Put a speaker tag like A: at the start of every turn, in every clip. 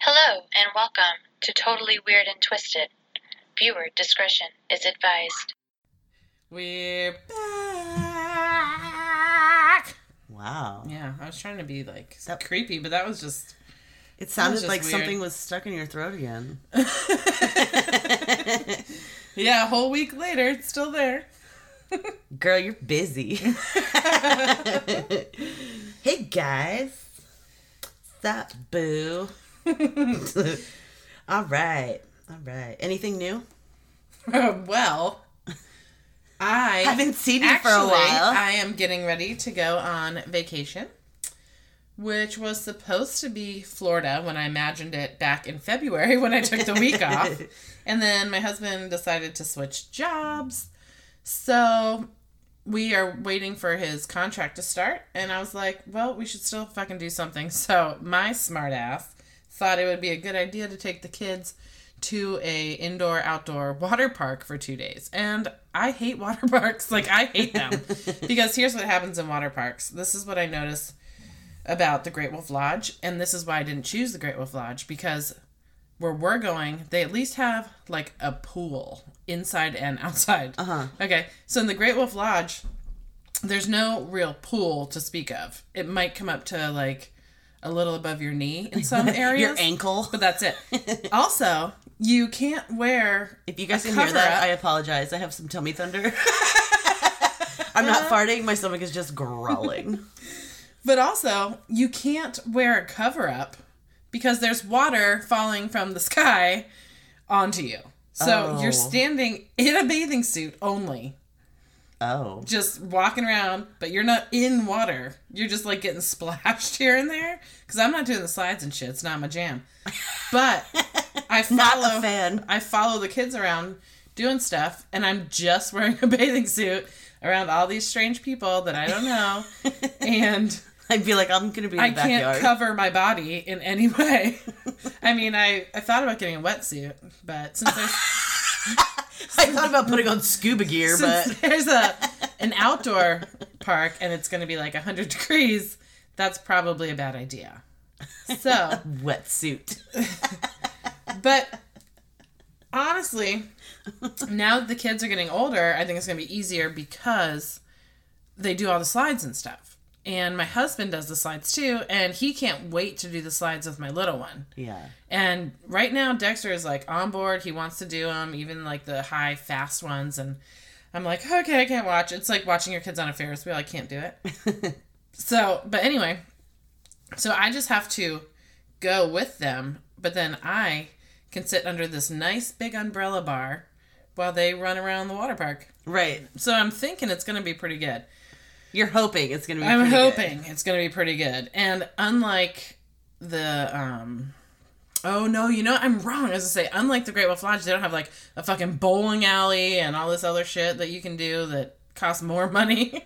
A: Hello and welcome to Totally Weird and Twisted. Viewer discretion is advised.
B: We're back.
C: Wow.
B: Yeah, I was trying to be like
C: That-
B: creepy, but that was just.
C: It sounded
B: just
C: like
B: weird.
C: something was stuck in your throat again.
B: yeah, a whole week later, it's still there.
C: Girl, you're busy. hey guys. What's up, boo? All right. All right. Anything new?
B: well, I
C: Haven't seen you
B: actually,
C: for a while.
B: I am getting ready to go on vacation, which was supposed to be Florida when I imagined it back in February when I took the week off. And then my husband decided to switch jobs. So we are waiting for his contract to start. And I was like, well, we should still fucking do something. So my smart ass thought it would be a good idea to take the kids to a indoor outdoor water park for two days. And I hate water parks. Like I hate them. because here's what happens in water parks. This is what I notice about the Great Wolf Lodge, and this is why I didn't choose the Great Wolf Lodge because where we're going, they at least have like a pool inside and outside.
C: Uh-huh.
B: Okay, so in the Great Wolf Lodge, there's no real pool to speak of. It might come up to like a little above your knee in some areas,
C: Your ankle.
B: but that's it. also, you can't wear
C: If you guys can hear that,
B: cover-up.
C: I apologize. I have some tummy thunder. I'm not uh-huh. farting. My stomach is just growling.
B: But also, you can't wear a cover up because there's water falling from the sky onto you. So
C: Oh.
B: you're standing in a bathing suit only,
C: Oh.
B: just walking around, but you're not in water. You're just like getting splashed here and there. Because I'm not doing the slides and shit. It's not my jam. But I follow.
C: Not a fan.
B: I follow the kids around doing stuff, and I'm just wearing a bathing suit around all these strange people that I don't know. and
C: I'd be like, I'm gonna be in the
B: I can't cover my body in any way. I mean, I, I thought about getting a wetsuit, but since there's
C: I thought about putting on scuba gear,
B: since
C: but
B: there's a an outdoor park and it's going to be like 100 degrees, that's probably a bad idea. So,
C: wetsuit.
B: but honestly, now that the kids are getting older, I think it's going to be easier because they do all the slides and stuff. And my husband does the slides too, and he can't wait to do the slides with my little one.
C: Yeah.
B: And right now, Dexter is like on board. He wants to do them, even like the high, fast ones. And I'm like, okay, I can't watch. It's like watching your kids on a Ferris wheel. I can't do it. so, but anyway, so I just have to go with them. But then I can sit under this nice big umbrella bar while they run around the water park.
C: Right.
B: So I'm thinking it's going to be pretty good.
C: You're hoping it's gonna be.
B: I'm
C: pretty good.
B: hoping it's going to be pretty good. And unlike the um oh no, you know I'm wrong. As I say, unlike the Great Wolf Lodge, they don't have like a fucking bowling alley and all this other shit that you can do that costs more money.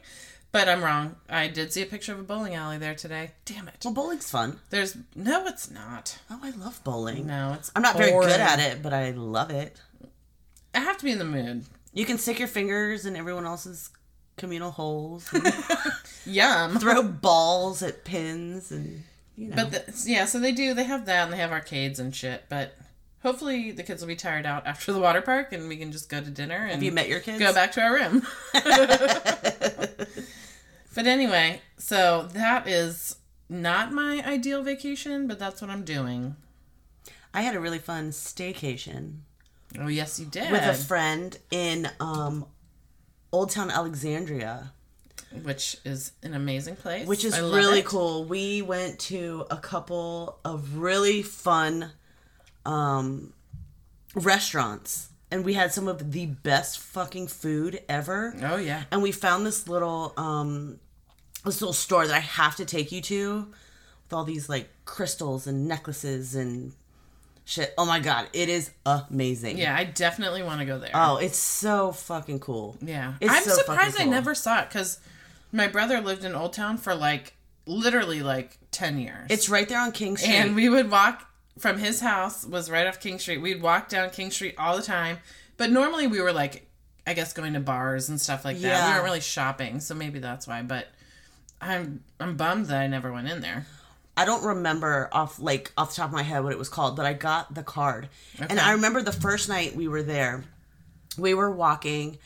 B: but I'm wrong. I did see a picture of a bowling alley there today. Damn it.
C: Well, bowling's fun.
B: There's no, it's not.
C: Oh, I love bowling.
B: No, it's.
C: I'm not very good at it, but I love it.
B: I have to be in the mood.
C: You can stick your fingers in everyone else's communal holes,
B: Yum.
C: throw balls at pins, and you know.
B: But the, yeah, so they do. They have that, and they have arcades and shit. But hopefully, the kids will be tired out after the water park, and we can just go to dinner and
C: have you met your kids?
B: go back to our room. but anyway, so that is not my ideal vacation, but that's what I'm doing.
C: I had a really fun staycation
B: Oh yes, you did.
C: with a friend in um, Old Town Alexandria,
B: which is an amazing place.
C: which is really
B: it.
C: cool. We went to a couple of really fun um, restaurants, and we had some of the best fucking food ever.
B: Oh yeah.
C: and we found this little um this little store that I have to take you to with all these like crystals and necklaces and shit. Oh my god, it is amazing.
B: Yeah, I definitely want to go there.
C: Oh, it's so fucking cool.
B: Yeah.
C: It's
B: I'm
C: so
B: surprised
C: fucking
B: I never saw it because my brother lived in Old Town for like literally like 10 years.
C: It's right there on King Street.
B: and we would walk from his house was right off King Street. We'd walk down King Street all the time. But normally we were like I guess going to bars and stuff like that. We
C: Yeah.
B: weren't really shopping, so maybe that's why, but I'm I'm bummed that I never went in there.
C: I don't remember off like off the top of my head what it was called, but I got the card. And I remember the first night we were there, we were walking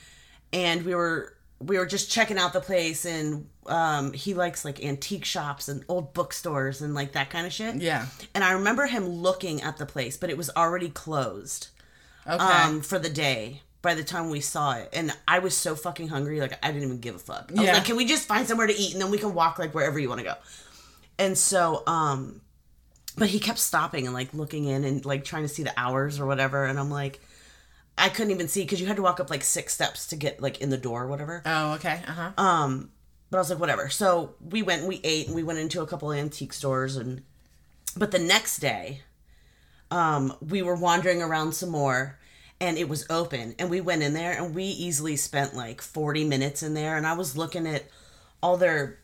C: and we were we were just checking out the place and um he likes like antique shops and old bookstores and like that kind of shit.
B: Yeah.
C: And I remember him looking at the place, but it was already closed
B: Okay.
C: um for the day by the time we saw it and i was so fucking hungry like i didn't even give a fuck i was
B: Yeah.
C: like can we just find somewhere to eat and then we can walk like wherever you want to go and so um but he kept stopping and like looking in and like trying to see the hours or whatever. And i'm like i couldn't even see because you had to walk up like six steps to get like in the door or whatever.
B: Oh, okay. Uh huh.
C: um but i was like whatever. So we went and we ate and we went into a couple of antique stores and but the next day um we were wandering around some more and it was open. And we went in there and we easily spent like 40 minutes in there. And i was looking at all their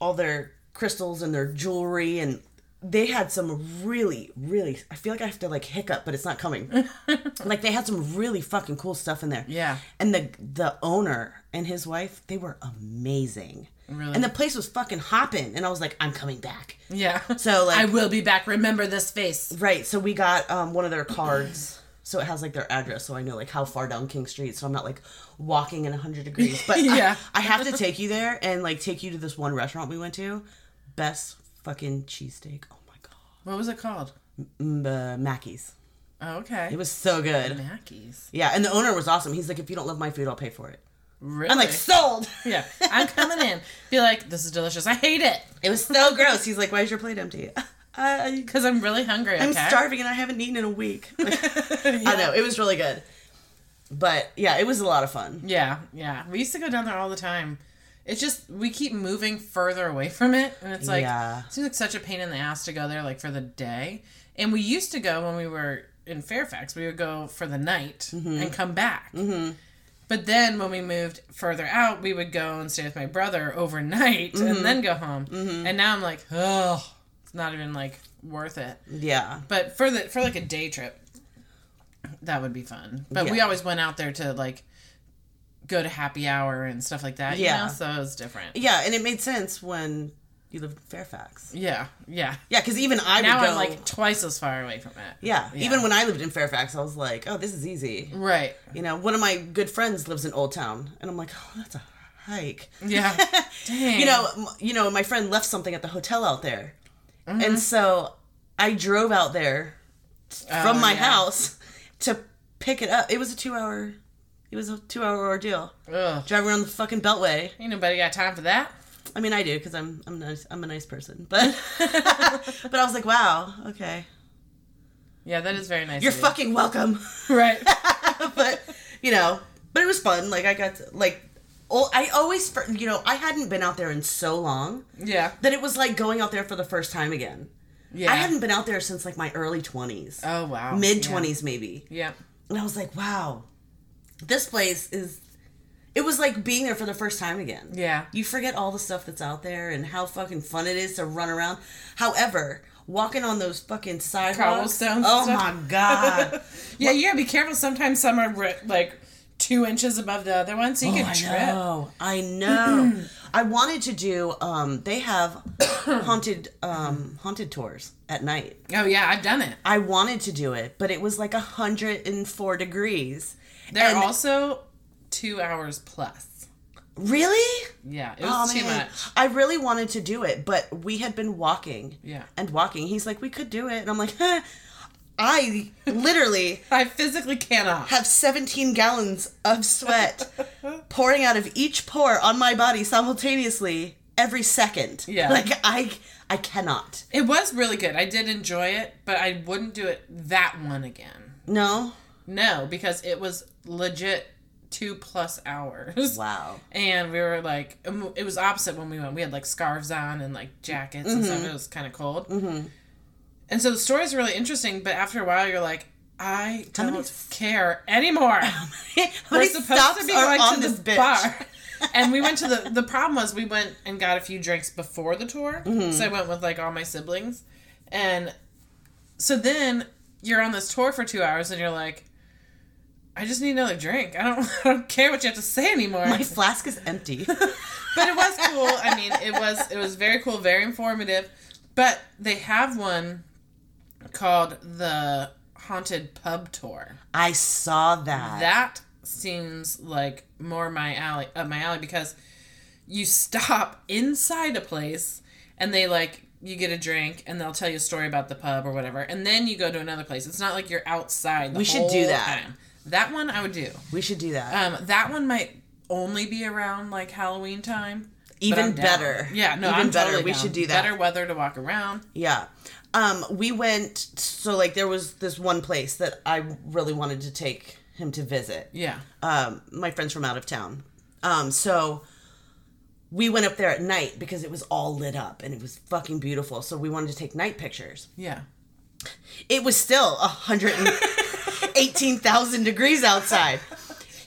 C: all their crystals and their jewelry and they had some really really i feel like i have to like hiccup but it's not coming like they had some really fucking cool stuff in there
B: Yeah.
C: and the the owner and his wife they were amazing
B: Really?
C: and the place was fucking hopping and i was like i'm coming back
B: Yeah.
C: so like
B: I will be back. Remember this face.
C: right so we got um one of their cards so it has like their address so i know like how far down king street so i'm not like walking in 100 degrees but
B: Yeah.
C: I, I have to take you there and like take you to this one restaurant we went to best fucking cheesesteak oh my god
B: What was it called?
C: mm, uh, mackey's
B: Oh, okay.
C: it was so good
B: Mackey's.
C: yeah and the owner was awesome he's like if you don't love my food i'll pay for it
B: Really?
C: i'm like sold
B: yeah. I'm coming in. Be like, this is delicious. I hate it
C: It was so gross. He's like, "Why is your plate empty?"
B: Because I'm really hungry.
C: I'm starving and I haven't eaten in a week. I know it was really good, but yeah, it was a lot of fun.
B: Yeah, yeah. We used to go down there all the time. It's just we keep moving further away from it, and it's like
C: Yeah.
B: it seems like such a pain in the ass to go there like for the day. And we used to go when we were in Fairfax. We would go for the night mm-hmm. and come back. Mm-hmm. But then when we moved further out, we would go and stay with my brother overnight and mm-hmm. then go home. Mm-hmm. And now I'm like, oh, it's not even like worth it.
C: Yeah,
B: But for the for like a day trip, that would be fun. But we always went out there to like go to happy hour and stuff like that. Yeah, you know? so it was different.
C: yeah, and it made sense when you lived in Fairfax.
B: Yeah, yeah.
C: Yeah, because even I
B: Now
C: would go.
B: I'm like twice as far away from it.
C: yeah,
B: Yeah.
C: even when I lived in Fairfax, I was like, "Oh, this is easy."
B: Right.
C: You know, one of my good friends lives in Old Town, and I'm like, "Oh, that's a hike."
B: Yeah. Dang.
C: you know, you know, my friend left something at the hotel out there,
B: Mm-hmm.
C: and so I drove out there from
B: Oh,
C: my
B: yeah.
C: house to pick it up. It was a two hour. It was a two hour ordeal.
B: Ugh.
C: Driving around the fucking beltway.
B: Ain't nobody got time for that.
C: I mean, I do because I'm I'm nice. I'm a nice person, but but I was like, wow, okay,
B: Yeah, that is very nice.
C: you're
B: of you.
C: fucking welcome.
B: right.
C: but you know, but it was fun. Like I got to, like, oh, I always you know I hadn't been out there in so long
B: Yeah.
C: that it was like going out there for the first time again.
B: Yeah.
C: I hadn't been out there since like my early 20s,
B: Oh wow.
C: mid 20s maybe.
B: Yeah.
C: And I was like, wow, this place is. It was like being there for the first time again.
B: Yeah.
C: You forget all the stuff that's out there and how fucking fun it is to run around. However, walking on those fucking sidewalks.
B: Cobblestones
C: Oh my god.
B: Yeah, you gotta be careful. Sometimes some are like two inches above the other one, so you
C: Oh,
B: can
C: I
B: trip.
C: know. I know. I wanted to do. Um, they have haunted um, haunted tours at night.
B: Oh yeah, I've done it.
C: I wanted to do it, but it was like hundred and four degrees.
B: They're
C: And-
B: also two hours plus.
C: Really?
B: Yeah, it was
C: Oh
B: too
C: man,
B: much.
C: I really wanted to do it, but we had been walking.
B: Yeah.
C: And walking. He's like, we could do it, and I'm like, huh. I literally
B: I physically cannot.
C: have 17 gallons of sweat pouring out of each pore on my body simultaneously every second.
B: Yeah.
C: Like I I cannot.
B: It was really good. I did enjoy it, but I wouldn't do it that one again.
C: No.
B: No, because it was legit two plus hours.
C: Wow.
B: And we were like, um, it was opposite when we went. We had like scarves on and like jackets and
C: Mm-hmm.
B: stuff. It was kind of cold. Mm-hmm. And so the story's really interesting, but after a while, you're like, I don't care anymore. We're supposed to be going to
C: this
B: bar. and we went to the the problem was we went and got a few drinks before the tour.
C: Mm-hmm.
B: So I went with like all my siblings. And so then you're on this tour for two hours and you're like, I just need another drink. I don't I don't care what you have to say anymore.
C: My flask is empty.
B: but it was cool. I mean, it was it was very cool, very informative. But they have one called the Haunted Pub Tour.
C: I saw that.
B: That seems like more my alley up my alley because you stop inside a place and they like you get a drink and they'll tell you a story about the pub or whatever and then you go to another place. It's not like you're outside. The
C: We should do that.
B: Time. That one I would do.
C: we should do that.
B: Um, that one might only be around like Halloween time.
C: Even better.
B: Yeah, no,
C: Even
B: I'm
C: better.
B: totally
C: We
B: down.
C: should do that.
B: Better weather to walk around.
C: Yeah. Um, we went so like there was this one place that I really wanted to take him to visit.
B: Yeah.
C: Um, my friends from out of town. Um, so we went up there at night because it was all lit up and it was fucking beautiful. So we wanted to take night pictures.
B: Yeah.
C: It was still a hundred and eighteen thousand degrees outside.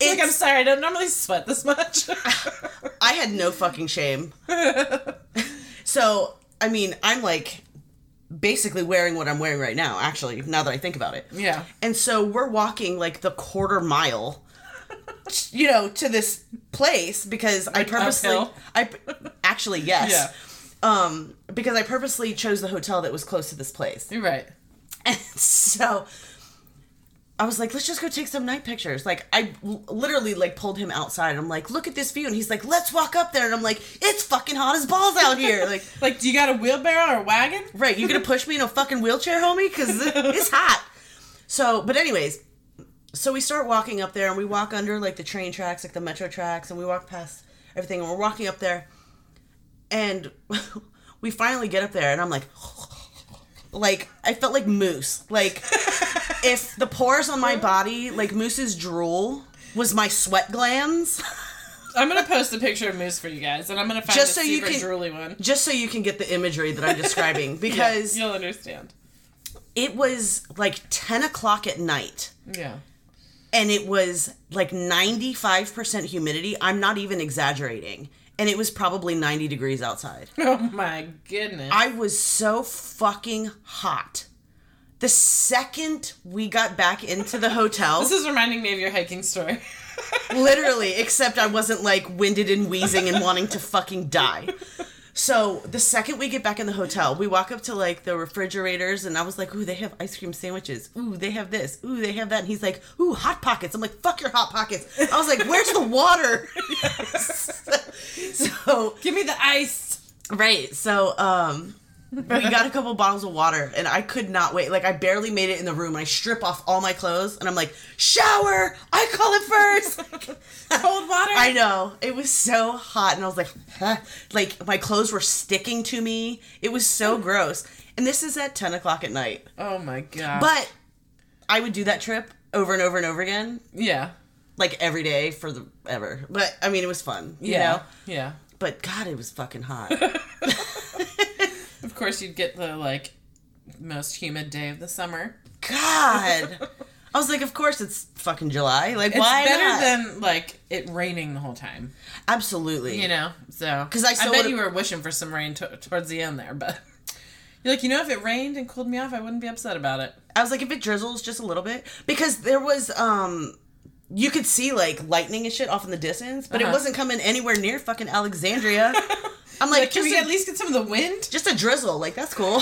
B: Like, I'm sorry, I don't normally sweat this much.
C: I had no fucking shame. so I mean, I'm like basically wearing what I'm wearing right now. Actually, now that I think about it.
B: yeah.
C: And so we're walking like the quarter mile, you know, to this place because I purposely,
B: uphill?
C: I actually yes,
B: Yeah.
C: um, because I purposely chose the hotel that was close to this place,
B: You're right.
C: and so I was like, let's just go take some night pictures. Like I l- literally like pulled him outside. I'm like, look at this view, and he's like, let's walk up there, and I'm like, it's fucking hot as balls out here, like.
B: Like, do you got a wheelbarrow or a wagon?
C: Right, you gonna push me in a fucking wheelchair, homie? Because it's hot. So, but anyways, so we start walking up there, and we walk under like the train tracks, like the metro tracks, and we walk past everything, and we're walking up there, and we finally get up there, and I'm like, like I felt like moose, like if the pores on my body, like moose's drool, was my sweat glands.
B: I'm gonna post a picture of Moose for you guys, and I'm gonna find
C: Just
B: a
C: so you can-
B: drooly one.
C: Just so you can get the imagery that I'm describing, because
B: Yeah, you'll understand.
C: it was like 10 o'clock at night
B: Yeah.
C: and it was like 95% humidity. I'm not even exaggerating. And it was probably 90 degrees outside.
B: Oh my goodness.
C: I was so fucking hot. The second we got back into the hotel,
B: this is reminding me of your hiking story.
C: literally, except I wasn't like winded and wheezing and wanting to fucking die. So the second we get back in the hotel, we walk up to like the refrigerators, and I was like, "Ooh, they have ice cream sandwiches. Ooh, they have this. Ooh, they have that." And he's like, "Ooh, hot pockets." I'm like, "Fuck your hot pockets." I was like, "Where's the water?" so
B: Give me the ice.
C: right, so um, we got a couple bottles of water, and I could not wait. Like I barely made it in the room, and I strip off all my clothes, and I'm like, "Shower! I call it first.
B: Cold water.
C: I know. It was so hot and I was like, huh? like my clothes were sticking to me. It was so gross. And this is at 10 o'clock at night.
B: Oh my god.
C: But I would do that trip over and over and over again,
B: yeah.
C: like every day for the ever. But I mean, it was fun, you
B: Yeah.
C: know?
B: Yeah.
C: But God, it was fucking hot.
B: Of course, you'd get the like most humid day of the summer.
C: God. I was like, of course it's fucking July. Like,
B: It's
C: why
B: better
C: not?
B: than like it raining the whole time.
C: Absolutely.
B: You know. so
C: because I still
B: bet you were wishing for some rain to towards the end there, but you're like, you know, if it rained and cooled me off, I wouldn't be upset about it.
C: I was like, if it drizzles just a little bit, because there was, um, you could see like lightning and shit off in the distance, but it
B: Uh-huh.
C: wasn't coming anywhere near fucking Alexandria. I'm like,
B: Like, can we
C: a,
B: at least get some of the wind?
C: just a drizzle, like that's cool.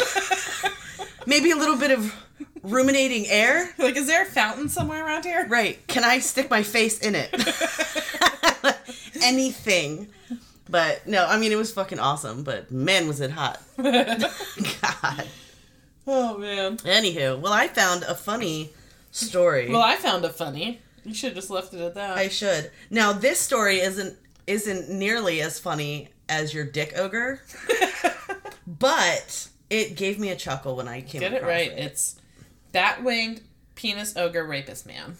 C: Maybe a little bit of ruminating air.
B: Like, is there a fountain somewhere around here?
C: Right? Can I stick my face in it? Anything. But no, I mean it was fucking awesome. But man, was it hot. God.
B: Oh man.
C: Anywho, well, I found a funny story.
B: Well, I found a funny. You should have just left it at that.
C: I should. Now this story isn't isn't nearly as funny as your dick ogre, but it gave me a chuckle when I came.
B: Get it right. It's bat winged penis ogre rapist man.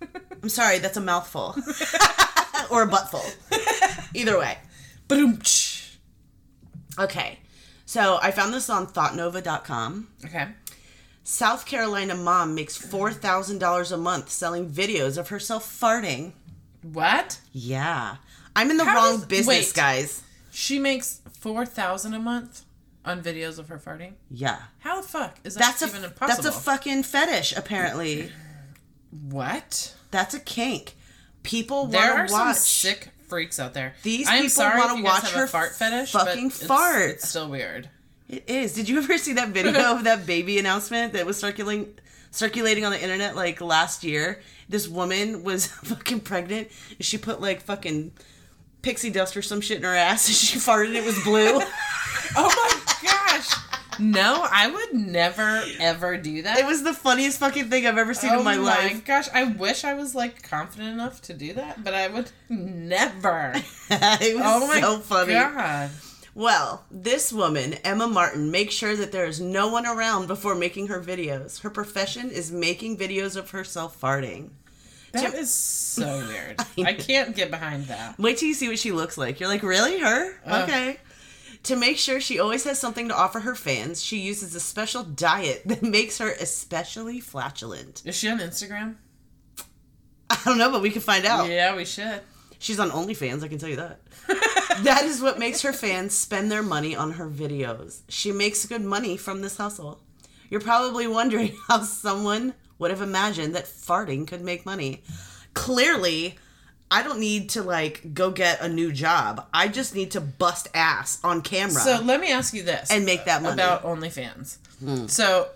C: I'm sorry, that's a mouthful or a buttful. Either way.
B: Boom.
C: Okay. So I found this on thoughtnova.com.
B: Okay.
C: South Carolina mom makes $4,000 a month selling videos of herself farting.
B: What?
C: Yeah. I'm in the
B: How
C: wrong
B: does-
C: business,
B: wait.
C: guys.
B: She makes four thousand a month on videos of her farting.
C: Yeah.
B: How the fuck is that
C: That's a
B: even impossible?
C: that's a fucking fetish apparently.
B: what?
C: That's a kink. People want to
B: some
C: watch
B: sick freaks out there.
C: These
B: I am
C: people
B: you guys
C: watch her
B: fart fetish,
C: fucking
B: but it's
C: farts.
B: Still weird.
C: It is. Did you ever see that video of that baby announcement that was circulating circulating on the internet like last year? This woman was fucking pregnant. She put like fucking pixie dust or some shit in her ass and she farted and it was blue.
B: Oh my gosh. No, I would never ever do that.
C: it was the funniest fucking thing I've ever seen
B: oh
C: in my, life.
B: my gosh, I wish I was like confident enough to do that, but I would never.
C: it was
B: Oh my
C: so funny.
B: god.
C: Well, this woman, Emma Martin, makes sure that there is no one around before making her videos. Her profession is making videos of herself farting.
B: That is so weird. I can't get behind that.
C: Wait till you see what she looks like. You're like, really? Her? Oh. Okay. To make sure she always has something to offer her fans, she uses a special diet that makes her especially flatulent.
B: Is she on Instagram?
C: I don't know, but we can find out.
B: Yeah, we should.
C: She's on OnlyFans, I can tell you that. that is what makes her fans spend their money on her videos. She makes good money from this hustle. You're probably wondering how someone would have imagined that farting could make money. Clearly, I don't need to like go get a new job. I just need to bust ass on camera
B: So let me ask you this
C: and make that money.
B: about OnlyFans. So,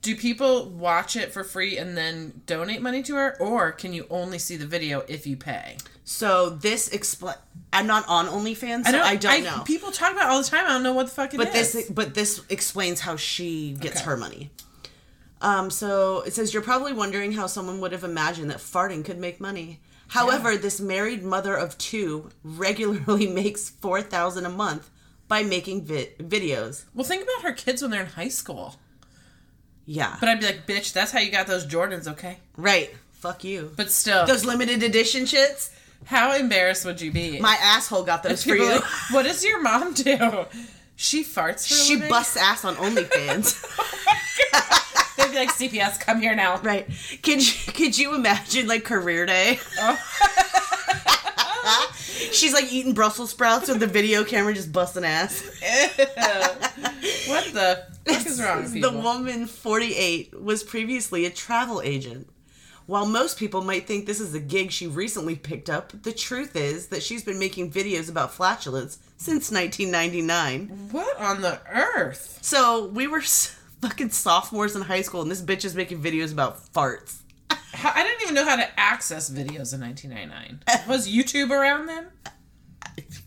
B: do people watch it for free and then donate money to her, or can you only see the video if you pay?
C: so this explain. I'm not on OnlyFans, so I don't, know.
B: People talk about it all the time. I don't know what the fuck it is.
C: but this but this explains how she gets
B: Okay.
C: her money. Um, so it says you're probably wondering how someone would have imagined that farting could make money. However, this married mother of two regularly makes four thousand a month by making vi- videos.
B: well, think about her kids when they're in high school.
C: Yeah,
B: But I'd be like, bitch, that's how you got those Jordans, okay?
C: right. Fuck you.
B: But still,
C: Those limited edition shits.
B: how embarrassed would you be?
C: My asshole got those for you.
B: like, what does your mom do? She farts for
C: She
B: living?
C: busts ass on OnlyFans.
B: They'd be like, CPS, come here now.
C: right? Could you, could you imagine like career day? Oh. She's like eating Brussels sprouts with the video camera just busting ass.
B: What the fuck is wrong with
C: The woman, 48, was previously a travel agent. While most people might think this is a gig she recently picked up, the truth is that she's been making videos about flatulence since 1999.
B: what on the earth?
C: So we were s- fucking sophomores in high school, and this bitch is making videos about farts.
B: I didn't even know how to access videos in 1999. Was YouTube around then?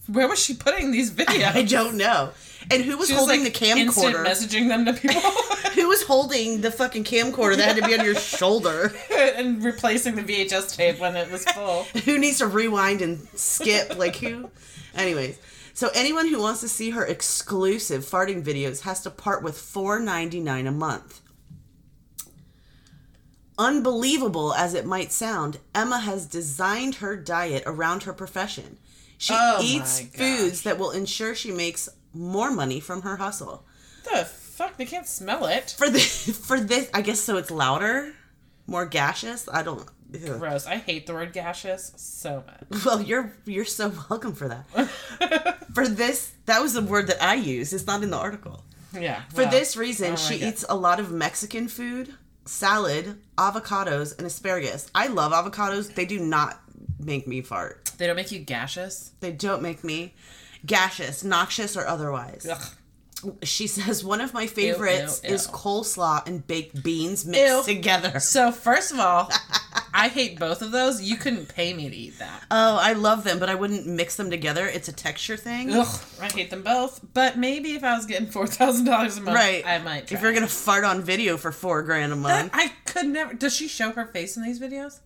B: Where was she putting these videos?
C: I don't know. And who was
B: was
C: holding
B: like
C: the camcorder?
B: messaging them to people
C: Who was holding the fucking camcorder that had to be on your shoulder?
B: and replacing the VHS tape when it was full.
C: who needs to rewind and skip? Like who? Anyways, so anyone who wants to see her exclusive farting videos has to part with four ninety nine a month. Unbelievable as it might sound, Emma has designed her diet around her profession. She
B: Oh
C: eats foods that will ensure she makes more money from her hustle.
B: the fuck? They can't smell it.
C: For this, for this, I guess so. It's louder, more gaseous. I don't. Ugh.
B: Gross. I hate the word gaseous so much.
C: Well, you're you're so welcome for that. for this, that was the word that I used. It's not in the article.
B: Yeah.
C: For
B: well,
C: this reason,
B: oh
C: she
B: God.
C: eats a lot of Mexican food, salad, avocados, and asparagus. I love avocados. They do not make me fart.
B: They don't make you gaseous.
C: They don't make me gaseous, noxious, or otherwise.
B: Ugh.
C: She says one of my favorites
B: ew,
C: is
B: ew.
C: coleslaw and baked beans mixed
B: Ew.
C: together.
B: So first of all, I hate both of those. You couldn't pay me to eat that.
C: Oh, I love them, but I wouldn't mix them together. It's a texture thing.
B: Ugh, I hate them both. But maybe if I was getting four thousand dollars a month,
C: Right.
B: I might. Try.
C: If you're gonna fart on video for four grand a month,
B: I could never. Does she show her face in these videos?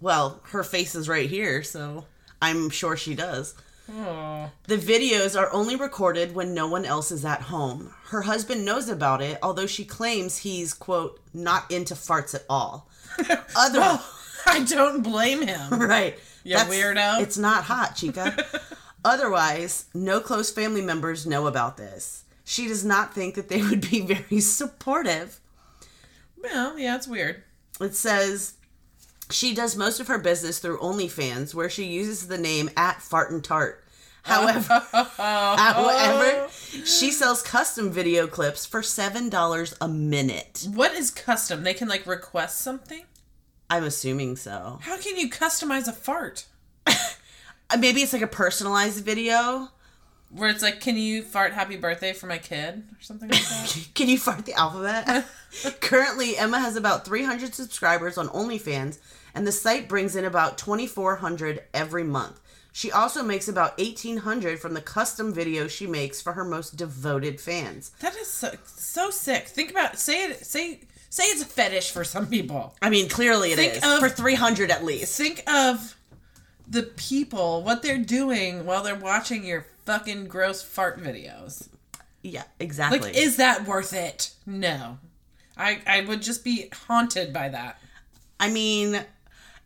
C: well, her face is right here, so I'm sure she does.
B: Oh,
C: The videos are only recorded when no one else is at home. Her husband knows about it, although she claims he's quote not into farts at all. Other
B: I don't blame him.
C: right,
B: You
C: That's-
B: weirdo.
C: It's not hot, chica. Otherwise, no close family members know about this. She does not think that they would be very supportive.
B: Well, yeah, it's weird.
C: It says she does most of her business through OnlyFans, where she uses the name at Fart and Tart. However, however, she sells custom video clips for seven dollars a minute.
B: What is custom? They can like request something.
C: I'm assuming so.
B: How can you customize a fart?
C: Maybe it's like a personalized video.
B: Where it's like, can you fart happy birthday for my kid or something like that?
C: Can you fart the alphabet? Currently, Emma has about 300 subscribers on OnlyFans, and the site brings in about 2,400 every month. She also makes about 1,800 from the custom videos she makes for her most devoted fans.
B: that is so so sick. Think about say it say say it's a fetish for some people.
C: I mean, clearly it is
B: Think of-
C: for 300 at least.
B: Think of the people, what they're doing while they're watching your fucking gross fart videos.
C: Yeah, exactly.
B: Like, is that worth it? No. I I would just be haunted by that.
C: I mean,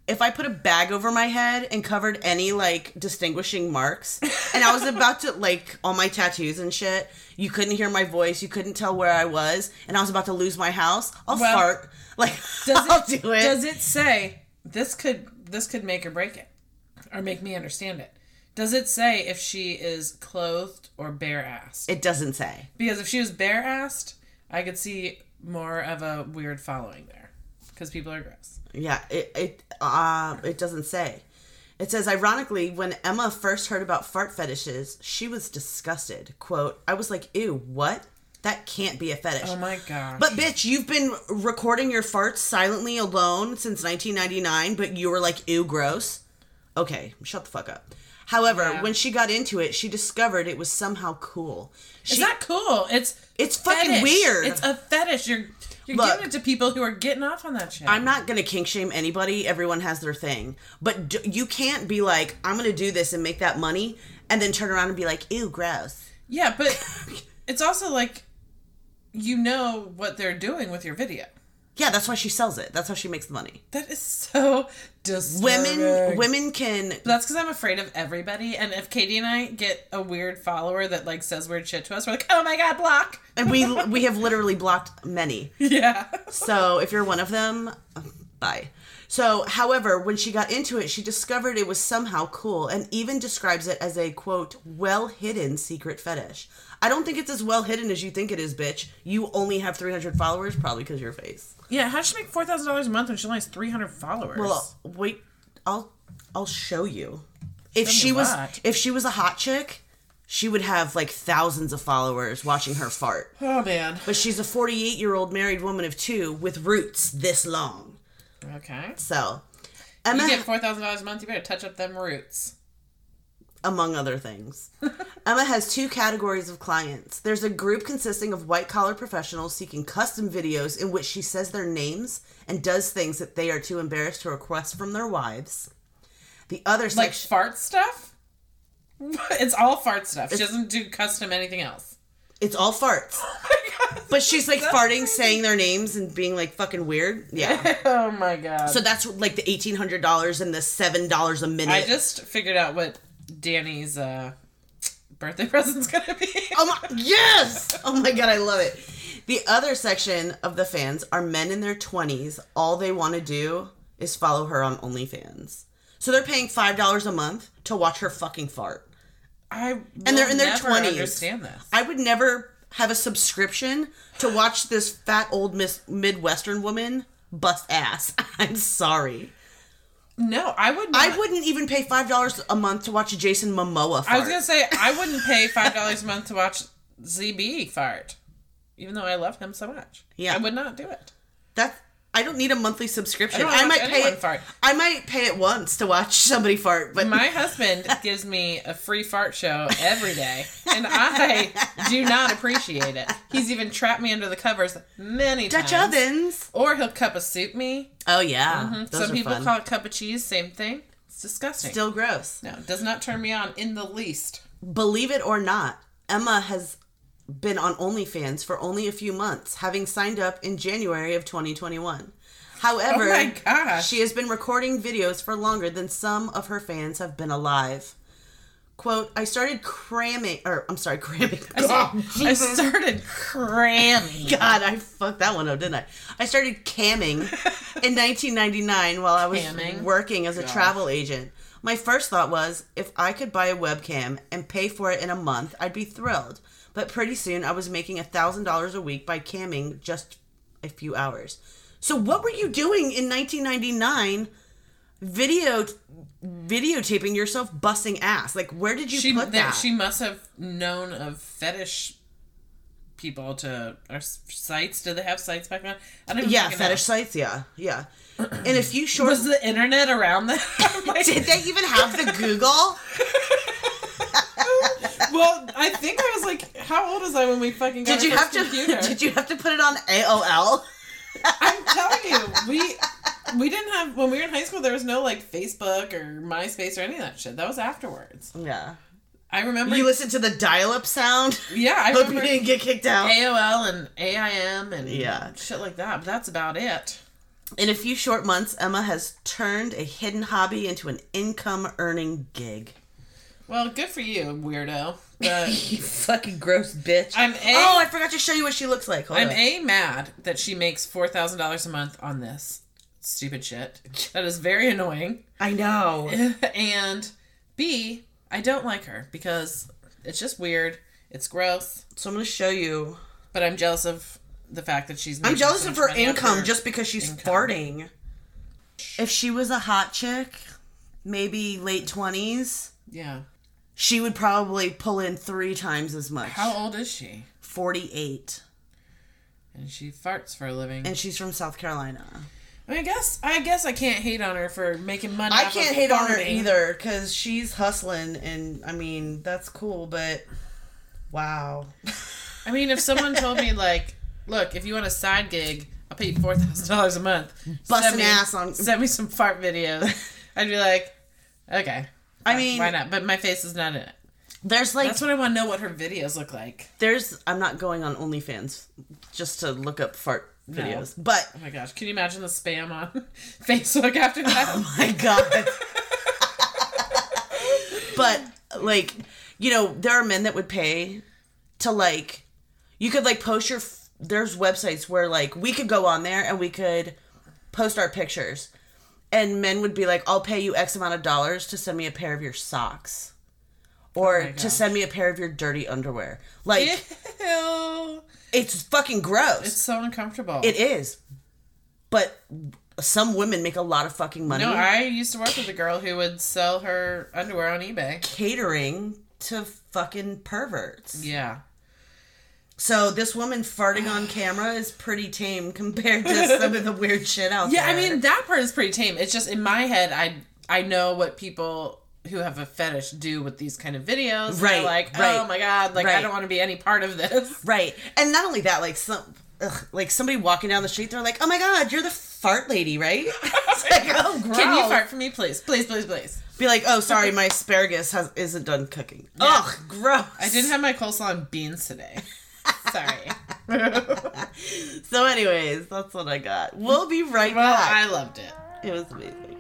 C: if I put a bag over my head and covered any like distinguishing marks, and I was about to like all my tattoos and shit, you couldn't hear my voice, you couldn't tell where I was, and I was about to lose my house, I'll
B: Well,
C: fart. Like,
B: Does
C: I'll
B: it,
C: do it.
B: Does it say this could this could make or break it, or make me understand it? Does it say if she is clothed or bare assed?
C: it doesn't say.
B: Because if she was bare assed, I could see more of a weird following there, because people are gross.
C: Yeah, it it uh it doesn't say. It says ironically, when Emma first heard about fart fetishes, she was disgusted. Quote, I was like, ew, what? That can't be a fetish.
B: Oh my god!
C: But bitch, you've been recording your farts silently alone since 1999, but you were like, ew, gross. Okay, shut the fuck up. However,
B: Yeah.
C: when she got into it, she discovered it was somehow cool. She,
B: Is that cool? It's
C: It's fucking weird.
B: It's a fetish. You're you're
C: Look.
B: giving it to people who are getting off on that shit.
C: I'm not gonna kink shame anybody. Everyone has their thing, but d- you can't be like, I'm gonna do this and make that money, and then turn around and be like, ew, gross.
B: Yeah, but it's also like you know what they're doing with your video.
C: Yeah, that's why she sells it. That's how she makes the money.
B: That is so disturbing.
C: Women, women can.
B: That's because I'm afraid of everybody. And if Katie and I get a weird follower that like says weird shit to us, we're like, oh my god, block.
C: And we we have literally blocked many.
B: Yeah.
C: So if you're one of them, um, bye. So, however, when she got into it, she discovered it was somehow cool and even describes it as a quote, well hidden secret fetish. I don't think it's as well hidden as you think it is, bitch. You only have 300 followers, probably because your face.
B: Yeah. How does she make four thousand dollars a month when she only has three hundred followers?
C: Well, wait, I'll I'll show you. If
B: Show
C: she was
B: what?
C: if she was a hot chick, she would have like thousands of followers watching her fart.
B: oh man.
C: But she's a 48 year old married woman of two with roots this long.
B: Okay.
C: So,
B: You
C: Emma,
B: get four thousand dollars a month. You better touch up them roots.
C: among other things, Emma has two categories of clients. There's a group consisting of white collar professionals seeking custom videos in which she says their names and does things that they are too embarrassed to request from their wives. The other
B: Like
C: section.
B: fart stuff. It's all fart stuff. She doesn't do custom anything else.
C: It's all farts. But she's like farting, saying their names, and being like fucking weird. Yeah.
B: oh my god.
C: So that's like the eighteen hundred dollars and the seven dollars a minute.
B: I just figured out what Danny's uh, birthday present's gonna be.
C: oh my yes! Oh my god, I love it. The other section of the fans are men in their twenties. All they want to do is follow her on OnlyFans. So they're paying five dollars a month to watch her fucking fart.
B: I
C: And they're in their 20s.
B: Understand this?
C: I would never have a subscription to watch this fat old Miss Midwestern woman bust ass. I'm sorry.
B: No, I would. Not.
C: I wouldn't even pay five dollars a month to watch Jason Momoa fart.
B: I was gonna say I wouldn't pay five dollars a month to watch ZB fart, even though I love him so much.
C: Yeah.
B: I would not do it.
C: that I don't need a monthly subscription.
B: I
C: I, might pay it.
B: fart.
C: I might pay it once to watch somebody fart, but
B: My husband gives me a free fart show every day, and I do not appreciate it. He's even trapped me under the covers many
C: Dutch
B: times.
C: Dutch ovens.
B: Or he'll cup of soup me.
C: Oh yeah, mm-hmm. those
B: Some people
C: fun.
B: call it cup of cheese. Same thing. It's disgusting.
C: Still gross.
B: no, does not turn me on in the least.
C: Believe it or not, Emma has been on OnlyFans for only a few months, having signed up in January of 2021. However,
B: Oh my gosh.
C: she has been recording videos for longer than some of her fans have been alive. Quote, I started cramming, or I'm sorry, cramming.
B: I started cramming.
C: God, I fucked that one up, didn't I? I started camming in 1999 while I was
B: Camming?
C: working as a travel agent. My first thought was if I could buy a webcam and pay for it in a month, I'd be thrilled. But pretty soon I was making $1,000 a week by camming just a few hours. So, what were you doing in 1999 video videotaping yourself busting ass. Like, where did you
B: She
C: put
B: that
C: that?
B: she must have known of fetish people to s- sites. Did they have sites back then? I don't
C: yeah, fetish sites. Yeah, yeah. And a few short.
B: Was the internet around then? Like-
C: did they even have the Google?
B: well, I think I was like, how old was I when we fucking got
C: Did you have to?
B: computer?
C: Did you have to put it on AOL?
B: I'm telling you, we we didn't have when we were in high school. There was no like Facebook or MySpace or any of that shit. That was afterwards.
C: Yeah.
B: I remember.
C: You listened to the dial-up sound.
B: yeah, I
C: Hope you didn't get kicked out.
B: AOL and AIM and
C: Yeah.
B: shit like that. But that's about it.
C: In a few short months, Emma has turned a hidden hobby into an income-earning gig.
B: Well, good for you, weirdo. But
C: You fucking gross bitch.
B: I'm a
C: oh, I forgot to show you what she looks like. Hold
B: I'm
C: on.
B: a mad that she makes four thousand dollars a month on this stupid shit. That is very annoying.
C: I know.
B: and B, I don't like her because it's just weird. It's gross.
C: So I'm going to show you.
B: But I'm jealous of the fact that she's.
C: I'm jealous
B: so
C: of her income
B: her-
C: just because she's
B: income.
C: farting. If she was a hot chick, maybe late 20s,
B: Yeah.
C: She would probably pull in three times as much.
B: How old is she?
C: 48.
B: And she farts for a living.
C: And she's from South Carolina.
B: I, mean, I guess I guess I can't hate on her for making money.
C: I can't hate on her either because she's hustling, and I mean that's cool. But wow,
B: I mean, if someone told me like, look, if you want a side gig, I'll pay you four thousand dollars a month. Send me-
C: ass on-
B: Send me some fart videos. I'd be like, okay.
C: I mean-
B: why not? But my face is not in it.
C: there's like
B: That's what I want to know. What her videos look like.
C: there's I'm not going on OnlyFans just to look up fart
B: No.
C: videos, but
B: Oh my gosh, can you imagine the spam on Facebook after that?
C: Oh my god. but like you know there are men that would pay to like you could like post your f- there's websites where like we could go on there and we could post our pictures and men would be like i'll pay you x amount of dollars to send me a pair of your socks or
B: Oh
C: to send me a pair of your dirty underwear like
B: Ew.
C: it's fucking gross
B: It's so uncomfortable.
C: it is but some women make a lot of fucking money
B: No, I used to work with a girl who would sell her underwear on eBay.
C: catering to fucking perverts.
B: Yeah.
C: So this woman farting on camera is pretty tame compared to some of the weird shit out
B: Yeah,
C: there.
B: Yeah, I mean that part is pretty tame. It's just in my head, I I know what people who have a fetish do with these kind of videos.
C: Right,
B: like, oh
C: right,
B: oh my god, like I don't want to be any part of this.
C: right, and not only that, like some, ugh, like somebody walking down the street, they're like, "Oh my god, you're the fart lady, right?" it's like, oh, gross.
B: Can you fart for me, please, please, please, please?
C: Be like, "Oh, sorry, my asparagus has, isn't done cooking." Ugh, gross.
B: I didn't have my coleslaw and beans today. Sorry.
C: So, anyways, that's what I got. We'll be right
B: well,
C: back.
B: I loved it.
C: It was amazing.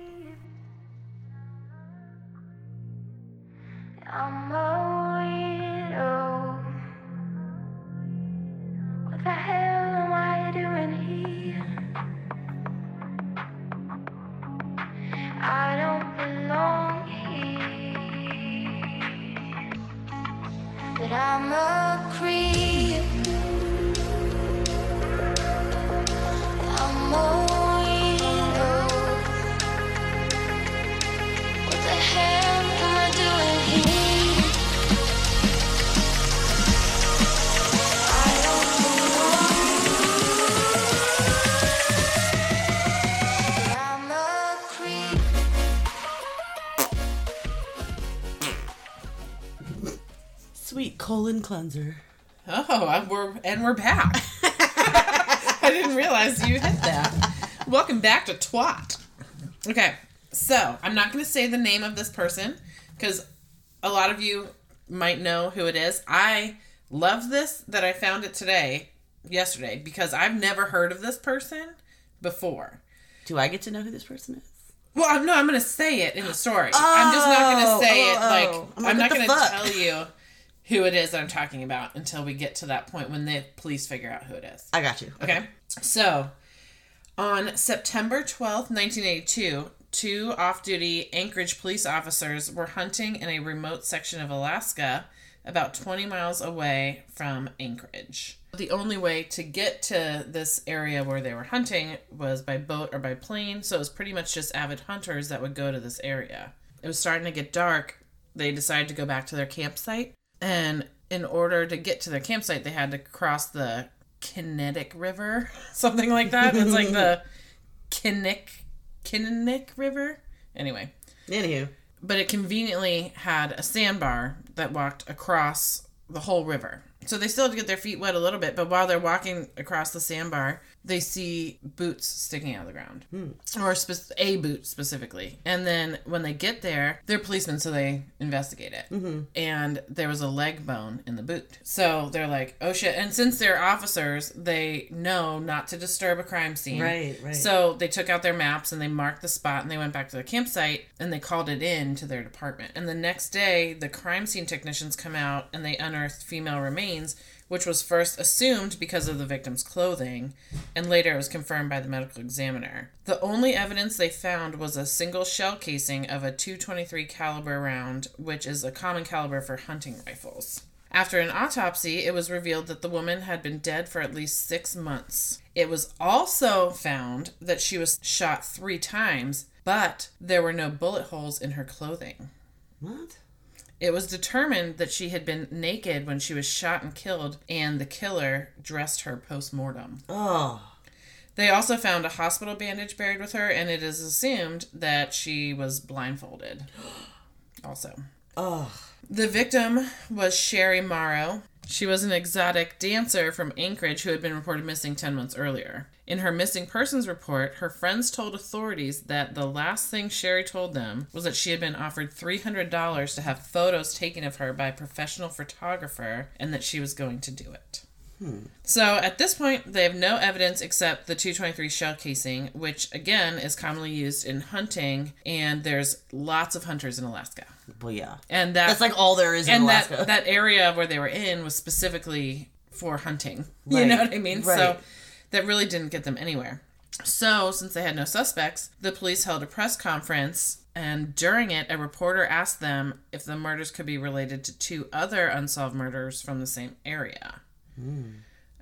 C: Cleanser.
B: Oh, and we're and we're back. I didn't realize you hit that. Welcome back to twat. Okay, so I'm not going to say the name of this person because a lot of you might know who it is. I love this that I found it today, yesterday, because I've never heard of this person before.
C: Do I get to know who this person is?
B: Well, I'm, no, I'm going to say it in the story. I'm just not going
C: Oh,
B: to say
C: oh,
B: it
C: oh.
B: like
C: I'm
B: I'm, not going to tell you who it is that I'm talking about until we get to that point when the police figure out who it is.
C: I got you.
B: Okay. So, on September 12th, 1982, two off duty Anchorage police officers were hunting in a remote section of Alaska about 20 miles away from Anchorage. The only way to get to this area where they were hunting was by boat or by plane, so it was pretty much just avid hunters that would go to this area. It was starting to get dark. They decided to go back to their campsite, and in order to get to their campsite, they had to cross the Kinetic River, something like that. It's like the Kinnick Kinnick River. Anyway,
C: Anywho,
B: but it conveniently had a sandbar that walked across the whole river. So they still had to get their feet wet a little bit, but while they're walking across the sandbar, they see boots sticking out of the ground, hmm. or spe- a boot specifically. And then when they get there, they're policemen, so they investigate it. Mm-hmm. And there was a leg bone in the boot. So they're like, "Oh shit!" And since they're officers, they know not to disturb a crime scene.
C: Right, right.
B: So they took out their maps and they marked the spot and they went back to their campsite and they called it in to their department. And the next day, the crime scene technicians come out and they unearthed female remains, which was first assumed because of the victim's clothing, and later it was confirmed by the medical examiner. The only evidence they found was a single shell casing of a 223 caliber round, which is a common caliber for hunting rifles. After an autopsy, it was revealed that the woman had been dead for at least six months. It was also found that she was shot three times, but there were no bullet holes in her clothing.
C: what?
B: It was determined that she had been naked when she was shot and killed, and the killer dressed her post mortem.
C: Oh,
B: They also found a hospital bandage buried with her, and it is assumed that she was blindfolded. Also,
C: oh,
B: the victim was Sherry Morrow. She was an exotic dancer from Anchorage who had been reported missing 10 months earlier. In her missing persons report, her friends told authorities that the last thing Sherry told them was that she had been offered $300 to have photos taken of her by a professional photographer and that she was going to do it. Hmm. So at this point, they have no evidence except the 223 shell casing, which again is commonly used in hunting, and there's lots of hunters in Alaska.
C: Well, yeah.
B: And that
C: That's like all there is in
B: and that that area where they were in was specifically for hunting. You know what I mean? So that really didn't get them anywhere. So, since they had no suspects, the police held a press conference and during it a reporter asked them if the murders could be related to two other unsolved murders from the same area. Hmm.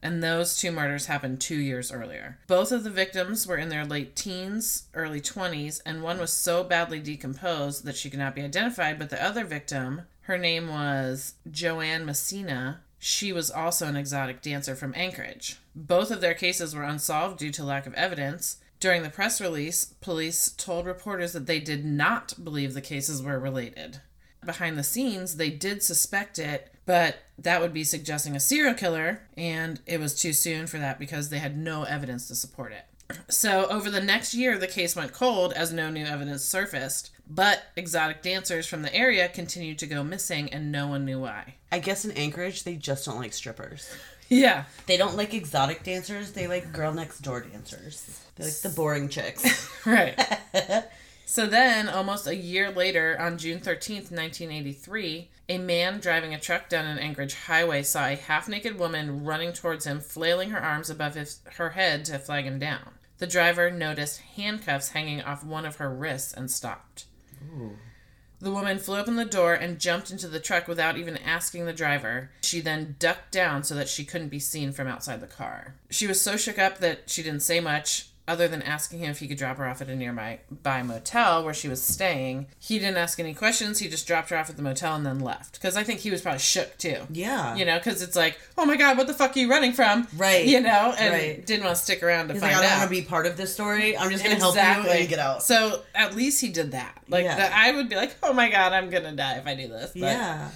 B: And those two murders happened two years earlier. Both of the victims were in their late teens, early 20s, and one was so badly decomposed that she could not be identified. But the other victim, her name was Joanne Messina. She was also an exotic dancer from Anchorage. Both of their cases were unsolved due to lack of evidence. During the press release, police told reporters that they did not believe the cases were related behind the scenes, they did suspect it, but that would be suggesting a serial killer, and it was too soon for that because they had no evidence to support it. So, over the next year, the case went cold as no new evidence surfaced, but exotic dancers from the area continued to go missing, and no one knew why.
C: I guess in Anchorage, they just don't like strippers.
B: Yeah.
C: They don't like exotic dancers. They like girl next door dancers. They like the boring chicks.
B: Right. so then, almost a year later, on June 13th, 1983, a man driving a truck down an Anchorage highway saw a half naked woman running towards him, flailing her arms above his, her head to flag him down. The driver noticed handcuffs hanging off one of her wrists and stopped. The woman flew open the door and jumped into the truck without even asking the driver. She then ducked down so that she couldn't be seen from outside the car. She was so shook up that she didn't say much other than asking him if he could drop her off at a nearby by motel where she was staying. He didn't ask any questions. He just dropped her off at the motel and then left. Because I think he was probably shook too.
C: Yeah.
B: You know, because it's like, oh my god, what the fuck are you running from?
C: Right.
B: You know, and
C: Right.
B: didn't want to stick around to
C: He's
B: find
C: like, I don't want to be part of this story. I'm just going to help you and get out.
B: So at least he did that. Like
C: Yeah.
B: that, I would be like, oh my god, I'm gonna die if I do this. But,
C: yeah.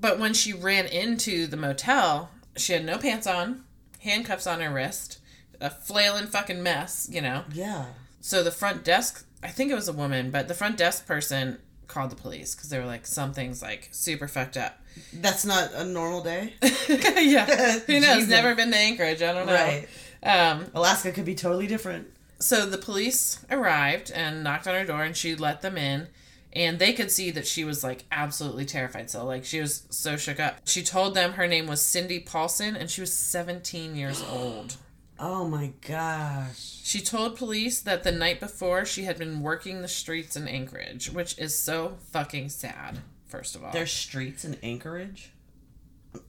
B: But when she ran into the motel, she had no pants on, handcuffs on her wrist, a flailing fucking mess, you know.
C: Yeah.
B: So the front desk, I think it was a woman, but the front desk person called the police because they were like, something's like super fucked up.
C: That's not a normal day.
B: yeah, who knows?
C: Jesus.
B: Never been to Anchorage. I don't know.
C: Right.
B: Um,
C: Alaska could be totally different.
B: so the police arrived and knocked on her door and she let them in and they could see that she was like absolutely terrified so like she was so shook up she told them her name was cindy paulson and she was 17 years old
C: Oh my gosh.
B: she told police that the night before she had been working the streets in anchorage which is so fucking sad first of all
C: There's streets in Anchorage.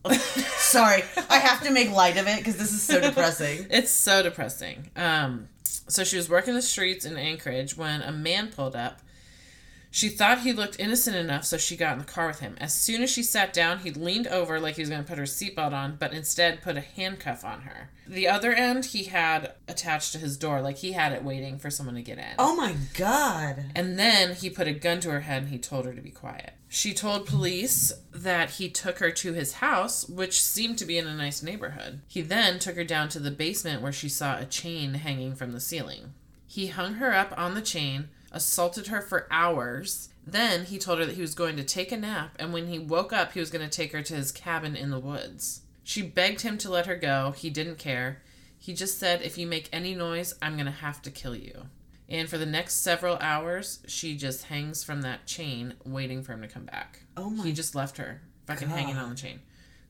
C: Sorry, I have to make light of it because this is so depressing.
B: It's so depressing. Um, so she was working the streets in Anchorage when a man pulled up. She thought he looked innocent enough, so she got in the car with him. As soon as she sat down, he leaned over like he was going to put her seatbelt on, but instead put a handcuff on her. The other end he had attached to his door, like he had it waiting for someone to get in.
C: Oh my god.
B: And then he put a gun to her head and he told her to be quiet. She told police that he took her to his house, which seemed to be in a nice neighborhood. He then took her down to the basement where she saw a chain hanging from the ceiling. He hung her up on the chain, assaulted her for hours. Then he told her that he was going to take a nap, and when he woke up, he was going to take her to his cabin in the woods. She begged him to let her go. He didn't care. He just said, If you make any noise, I'm going to have to kill you. And for the next several hours, she just hangs from that chain, waiting for him to come back.
C: Oh my
B: He just left her, fucking hanging on the chain.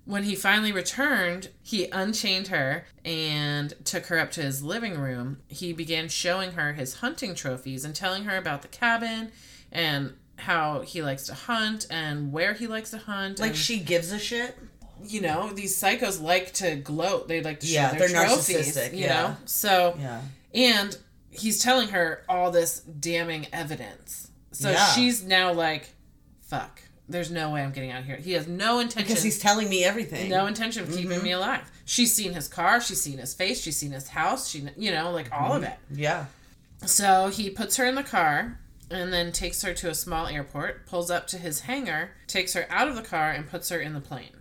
B: When he finally returned, he unchained her and took her up to his living room. He began showing her his hunting trophies and telling her about the cabin and how he likes to hunt and where he likes to hunt.
C: Like
B: and,
C: she gives a shit.
B: you know, these psychos like to gloat. They like to show
C: Yeah,
B: their
C: they're
B: trophies.
C: narcissistic,
B: You
C: yeah.
B: know, so
C: Yeah.
B: and he's telling her all this damning evidence. So
C: Yeah.
B: she's now like, fuck. There's no way I'm getting out of here. He has no intention.
C: Because he's telling me everything.
B: no intention of keeping mm-hmm. me alive. She's seen his car. She's seen his face. She's seen his house. She, you know, like all of mm-hmm. it.
C: Yeah.
B: So he puts her in the car and then takes her to a small airport, pulls up to his hangar, takes her out of the car, and puts her in the plane.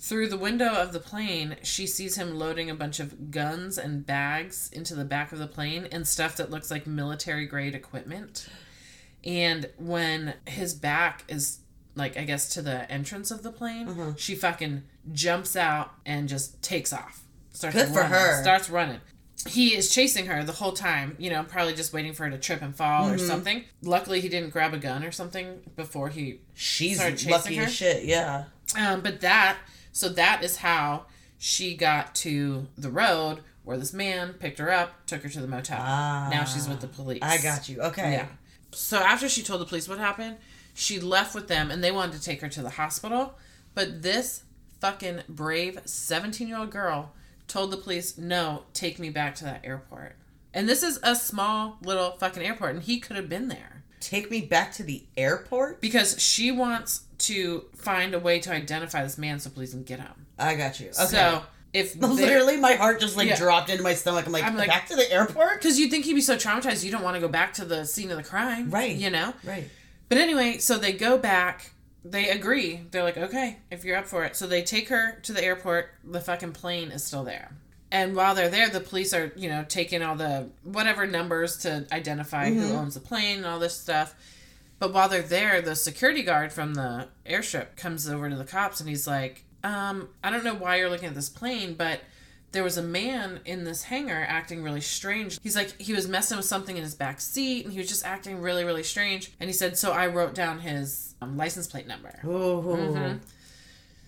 B: Through the window of the plane, she sees him loading a bunch of guns and bags into the back of the plane and stuff that looks like military grade equipment. And when his back is like I guess to the entrance of the plane, she fucking jumps out and just takes off. Starts
C: Good for
B: running,
C: her.
B: Starts running. He is chasing her the whole time, you know, probably just waiting for her to trip and fall
C: Mm-hmm.
B: or something. Luckily, he didn't grab a gun or something before he.
C: She's
B: Started chasing
C: lucky
B: her?
C: as shit. Yeah.
B: Um, but that, so that is how she got to the road where this man picked her up, took her to the motel. Ah, now she's with the police.
C: I got you. Okay.
B: Yeah. So after she told the police what happened, she left with them and they wanted to take her to the hospital. But this fucking brave 17 year old girl told the police, no, take me back to that airport. And this is a small little fucking airport and he could have been there
C: Take me back to the airport.
B: because she wants to find a way to identify this man so police can get him.
C: I got you. Okay.
B: So if
C: Literally, my heart just like
B: Yeah.
C: dropped into my stomach. I'm like,
B: I'm like-
C: back to the airport.
B: because you'd think he'd be so traumatized, you don't want to go back to the scene of the crime,
C: Right.
B: You know.
C: Right.
B: But anyway, so they go back. They agree. They're like, okay, if you're up for it. So they take her to the airport. The fucking plane is still there. And while they're there, the police are, you know, taking all the whatever numbers to identify who owns the plane and all this stuff. But while they're there, the security guard from the airstrip comes over to the cops and he's like, um, I don't know why you're looking at this plane, but there was a man in this hangar acting really strange. He's like, he was messing with something in his back seat and he was just acting really, really strange. And he said, So I wrote down his um, license plate number.
C: Ooh.
B: Mm-hmm.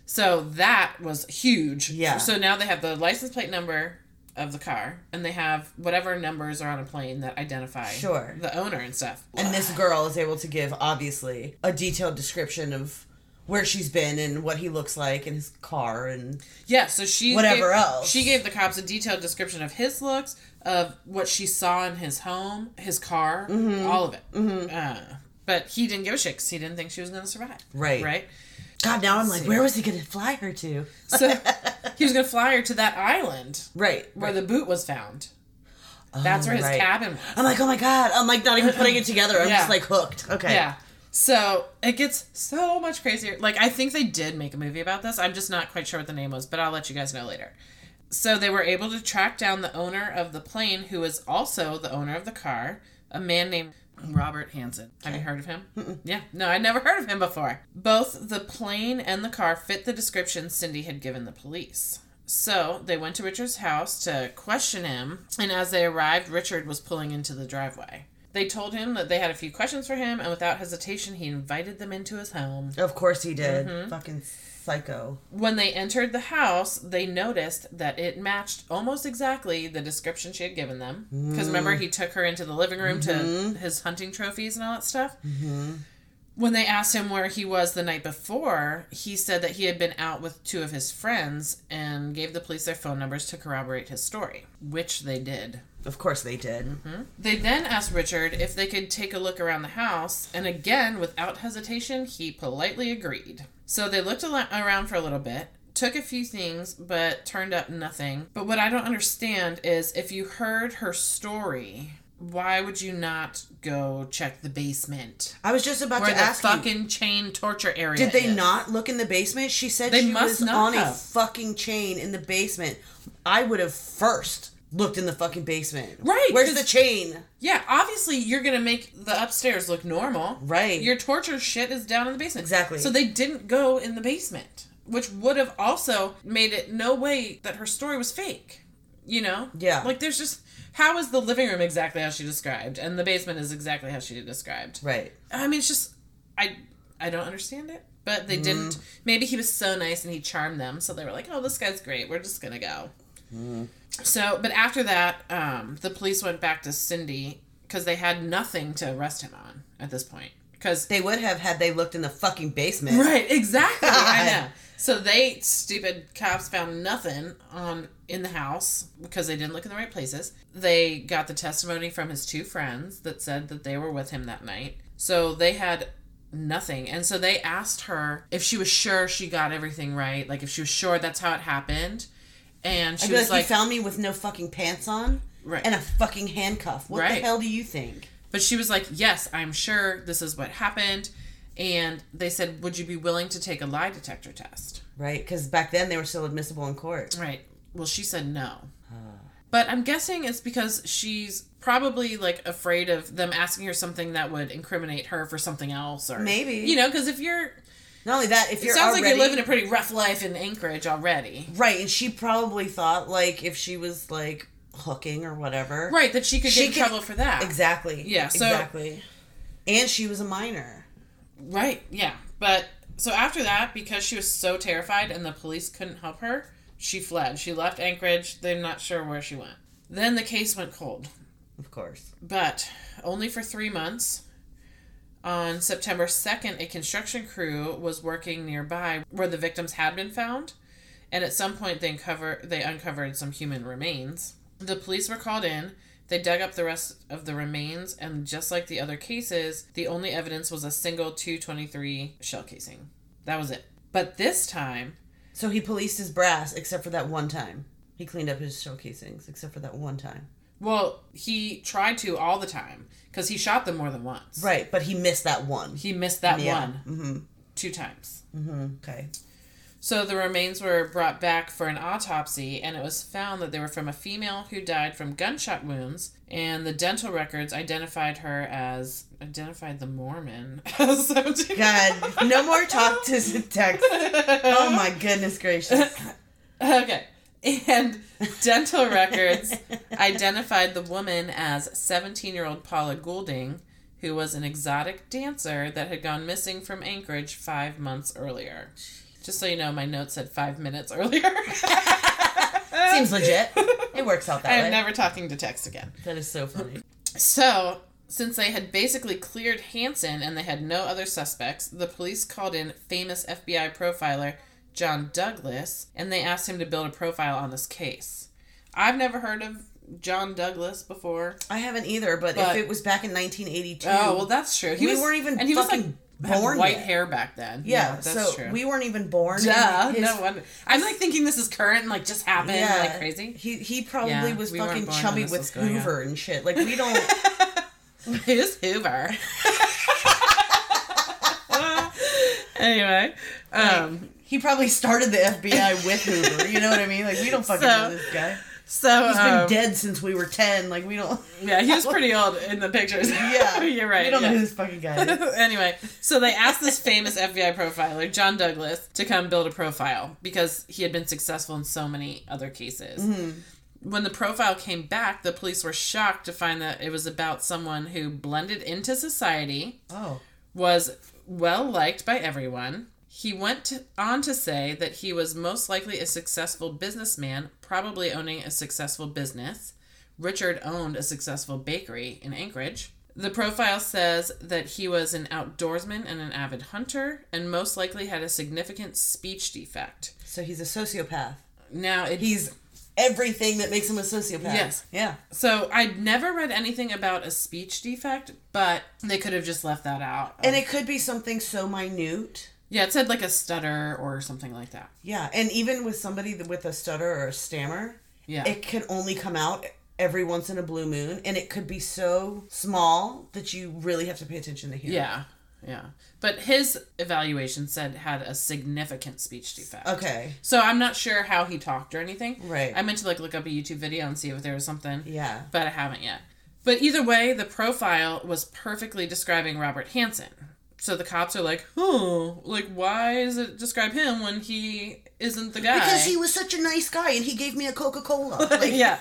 B: So that was huge.
C: Yeah.
B: So now they have the license plate number of the car and they have whatever numbers are on a plane that identify
C: Sure.
B: the owner and stuff.
C: And this girl is able to give obviously a detailed description of where she's been and what he looks like and his car and
B: Yeah, so she
C: Whatever
B: gave,
C: else.
B: She gave the cops a detailed description of his looks, of what she saw in his home, his car,
C: Mm-hmm.
B: all of it. Uh, but he didn't give a shit because he didn't think she was going to survive.
C: Right.
B: Right.
C: God. Now I'm like, where was he gonna fly her to?
B: So he was going to fly her to that island
C: Right.
B: where the boot was found. That's where his
C: right.
B: cabin was.
C: I'm like, oh my god. I'm like not even putting it together. I'm
B: Yeah.
C: just like hooked. Okay.
B: Yeah. So it gets so much crazier. Like I think they did make a movie about this. I'm just not quite sure what the name was, but I'll let you guys know later. So they were able to track down the owner of the plane, who is also the owner of the car, a man named Robert Hansen. Have you heard of him? Yeah. No, I'd never heard of him before. Both the plane and the car fit the description Cindy had given the police. So they went to Richard's house to question him, and as they arrived, Richard was pulling into the driveway. They told him that they had a few questions for him, and without hesitation, he invited them into his home.
C: Of course he did.
B: Mm-hmm.
C: Fucking psycho.
B: When they entered the house, they noticed that it matched almost exactly the description she had given them. Because mm. remember, he took her into the living room to mm-hmm. his hunting trophies and all that stuff. Mm-hmm. When they asked him where he was the night before, he said that he had been out with two of his friends and gave the police their phone numbers to corroborate his story, which they did.
C: Of course they did. Mm-hmm.
B: They then asked Richard if they could take a look around the house, and again, without hesitation, he politely agreed. So they looked around for a little bit, took a few things, but turned up nothing. But what I don't understand is if you heard her story, why would you not go check the basement?
C: I was just about to ask you.
B: fucking chain torture area
C: Did they
B: is.
C: not look in the basement? She said
B: They
C: she
B: must
C: was
B: not
C: on a fucking chain in the basement. I would have first looked in the fucking basement.
B: Right,
C: Where's the chain?
B: Yeah, obviously you're gonna make the upstairs look normal.
C: Right.
B: Your torture shit is down in the basement.
C: Exactly.
B: So they didn't go in the basement, which would have also made it no way that her story was fake. You know?
C: Yeah.
B: Like there's just how is the living room exactly how she described, and the basement is exactly how she described.
C: Right.
B: I mean, it's just I I don't understand it. But they didn't. Mm. Maybe he was so nice and he charmed them, so they were like, "Oh, this guy's great. We're just gonna go." Mm. So, but after that, um, the police went back to Cindy because they had nothing to arrest him on at this point. Because
C: They would have had they looked in the fucking basement.
B: right, exactly, I know. So they stupid cops found nothing on in the house because they didn't look in the right places. They got the testimony from his two friends that said that they were with him that night. So they had nothing, and so they asked her if she was sure she got everything right, like if she was sure that's how it happened. And
C: I'd be
B: was
C: like,
B: like,
C: you found me with no fucking pants on
B: Right.
C: and a fucking handcuff. What
B: Right.
C: the hell do you think?
B: But she was like, Yes, I'm sure this is what happened. And they said, Would you be willing to take a lie detector test?
C: Right? Because back then they were still admissible in court.
B: Right. Well, she said no. But I'm guessing it's because she's probably like afraid of them asking her something that would incriminate her for something else or
C: Maybe.
B: You know, because if you're
C: Not only that, if
B: it
C: you're
B: sounds
C: already,
B: like you're living a pretty rough life in Anchorage already.
C: right, and she probably thought like if she was like hooking or whatever,
B: Right, that she could get
C: She
B: in
C: could-
B: trouble for that.
C: Exactly.
B: Yeah, so-
C: exactly. And she was a minor.
B: Right, yeah. But so after that, because she was so terrified and the police couldn't help her, she fled. She left Anchorage. They're not sure where she went. Then the case went cold,
C: Of course.
B: but only for three months. On September 2nd, a construction crew was working nearby where the victims had been found, and at some point they, uncover, they uncovered some human remains. The police were called in. They dug up the rest of the remains, and just like the other cases, the only evidence was a single 223 shell casing. That was it. But this time,
C: So he policed his brass except for that one time. He cleaned up his shell casings except for that one time.
B: well, he tried to all the time because he shot them more than once.
C: Right, but he missed that one.
B: He missed that
C: Yeah.
B: one
C: Mm-hmm.
B: two times.
C: Okay.
B: So the remains were brought back for an autopsy, and it was found that they were from a female who died from gunshot wounds. And the dental records identified her as identified the Mormon
C: God, no more talk to text. Oh my goodness gracious.
B: Okay. And dental records identified the woman as 17 year old Paula Goulding, who was an exotic dancer that had gone missing from Anchorage five months earlier. Just so you know, my note said five minutes earlier.
C: Seems legit. It works out that way.
B: I'm never talking to text again.
C: That is so funny.
B: So, since they had basically cleared Hansen and they had no other suspects, the police called in famous FBI profiler John Douglas and they asked him to build a profile on this case. I've never heard of John Douglas before.
C: I haven't either, but,
B: But-
C: if it was back in 1982.
B: Oh, well, that's true. He
C: We
B: was,
C: weren't even
B: and he was like
C: born
B: white
C: yet.
B: hair back then.
C: yeah,
B: that's
C: so
B: true.
C: we weren't even born.
B: Duh,
C: his-
B: no wonder. I'm like thinking this is current and like just happened like crazy.
C: He he probably
B: Yeah,
C: was
B: we
C: fucking chubby with. Hoover and shit. Like we don't.
B: Who's Hoover? anyway, um,
C: he probably started the FBI with Hoover. You know what I mean? Like we don't fucking
B: So,
C: know this guy.
B: so
C: He's been
B: um,
C: dead since we were ten. Like we don't.
B: Yeah, he was pretty old in the pictures.
C: Yeah,
B: you're right.
C: We don't
B: yeah.
C: know who this fucking guy is.
B: anyway, so they asked this famous FBI profiler, John Douglas, to come build a profile because he had been successful in so many other cases. When the profile came back, the police were shocked to find that it was about someone who blended into society,
C: Oh,
B: was well liked by everyone. He went to- on to say that he was most likely a successful businessman, probably owning a successful business. Richard owned a successful bakery in Anchorage. The profile says that he was an outdoorsman and an avid hunter, and most likely had a significant speech defect.
C: So he's a sociopath.
B: Now, it,
C: He's everything that makes him a sociopath.
B: Yes.
C: Yeah.
B: so I'd never read anything about a speech defect, but they could have just left that out.
C: And it could be something so minute.
B: Yeah, it said like a stutter or something like that.
C: Yeah. And even with somebody with a stutter or a stammer,
B: Yeah.
C: it can only come out every once in a blue moon. And it could be so small that you really have to pay attention to hear.
B: yeah. Yeah. But his evaluation said had a significant speech defect.
C: Okay.
B: So I'm not sure how he talked or anything.
C: Right.
B: I meant to like look up a YouTube video and see if there was something.
C: Yeah.
B: But I haven't yet. But either way, the profile was perfectly describing Robert Hansen. So the cops are like, "Oh, like why is it describe him when he isn't the guy?"
C: Because he was such a nice guy and he gave me a Coca Cola. Like,
B: yeah,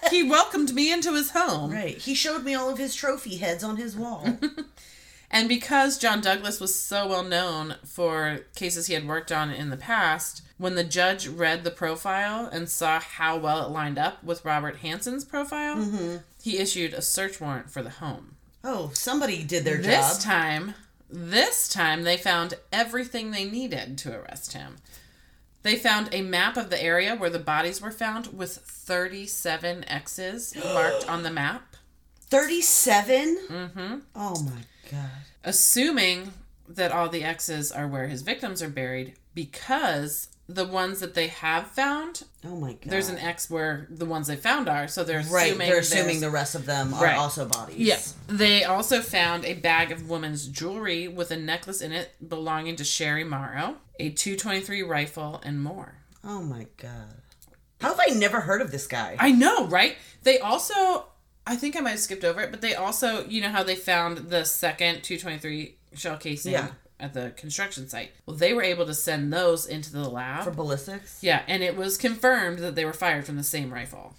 B: he welcomed me into his home.
C: Right. He showed me all of his trophy heads on his wall.
B: And because John Douglas was so well known for cases he had worked on in the past, when the judge read the profile and saw how well it lined up with Robert Hansen's profile,
C: Mm-hmm.
B: he issued a search warrant for the home.
C: oh, somebody did their
B: This
C: job.
B: This time, this time they found everything they needed to arrest him. They found a map of the area where the bodies were found with 37 X's marked on the map.
C: 37? Mm-hmm. Oh my god.
B: assuming that all the X's are where his victims are buried because the ones that they have found,
C: Oh my god.
B: there's an X where the ones they found are. So they're
C: Right,
B: assuming
C: they're assuming the rest of them are
B: Right.
C: also bodies.
B: Yes. They also found a bag of woman's jewelry with a necklace in it belonging to Sherry Morrow, a 223 rifle, and more.
C: Oh my god. How have I never heard of this guy?
B: I know, right? They also, I think I might have skipped over it, but they also, you know how they found the second 223 shell casing
C: Yeah.
B: At the construction site? Well, they were able to send those into the lab.
C: For ballistics?
B: yeah, and it was confirmed that they were fired from the same rifle.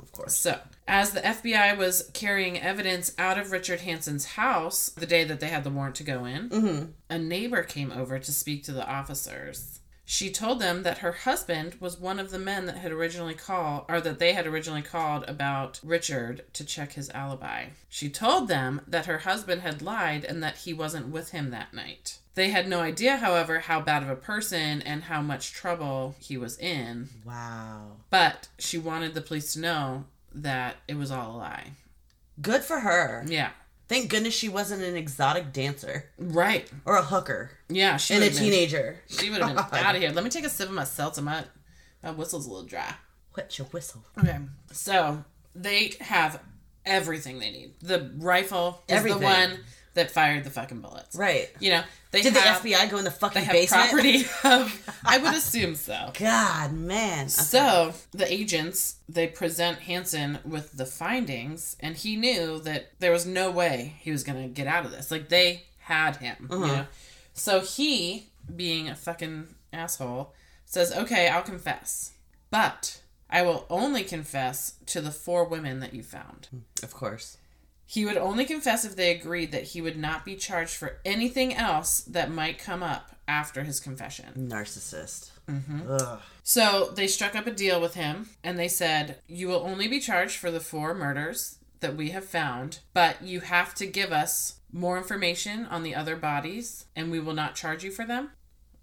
C: Of course.
B: So, as the FBI was carrying evidence out of Richard Hansen's house the day that they had the warrant to go in, mm-hmm. a neighbor came over to speak to the officers. She told them that her husband was one of the men that had originally called, or that they had originally called about Richard to check his alibi. She told them that her husband had lied and that he wasn't with him that night. They had no idea, however, how bad of a person and how much trouble he was in,
C: Wow.
B: but she wanted the police to know that it was all a lie.
C: Good for her.
B: Yeah.
C: Thank goodness she wasn't an exotic dancer
B: Right.
C: or a hooker
B: Yeah, she
C: and a
B: been-
C: teenager.
B: She would have been out of here. Let me take a sip of my seltzer. My, my whistle's a little dry.
C: What's your whistle.
B: Okay. So they have everything they need. The rifle is
C: Everything.
B: the one that fired the fucking bullets.
C: Right.
B: You know, they
C: Did
B: have,
C: the FBI go in the fucking they
B: have
C: basement?
B: property of I would assume so.
C: God, man. Okay.
B: So the agents they present Hansen with the findings, and he knew that there was no way he was gonna get out of this. Like they had him, you uh-huh. know. So he, being a fucking asshole, says, "Okay, I'll confess, but I will only confess to the four women that you found."
C: Of course.
B: He would only confess if they agreed that he would not be charged for anything else that might come up after his confession.
C: Narcissist.
B: Mm-hmm. So they struck up a deal with him and they said, You will only be charged for the four murders that we have found, but you have to give us more information on the other bodies and we will not charge you for them.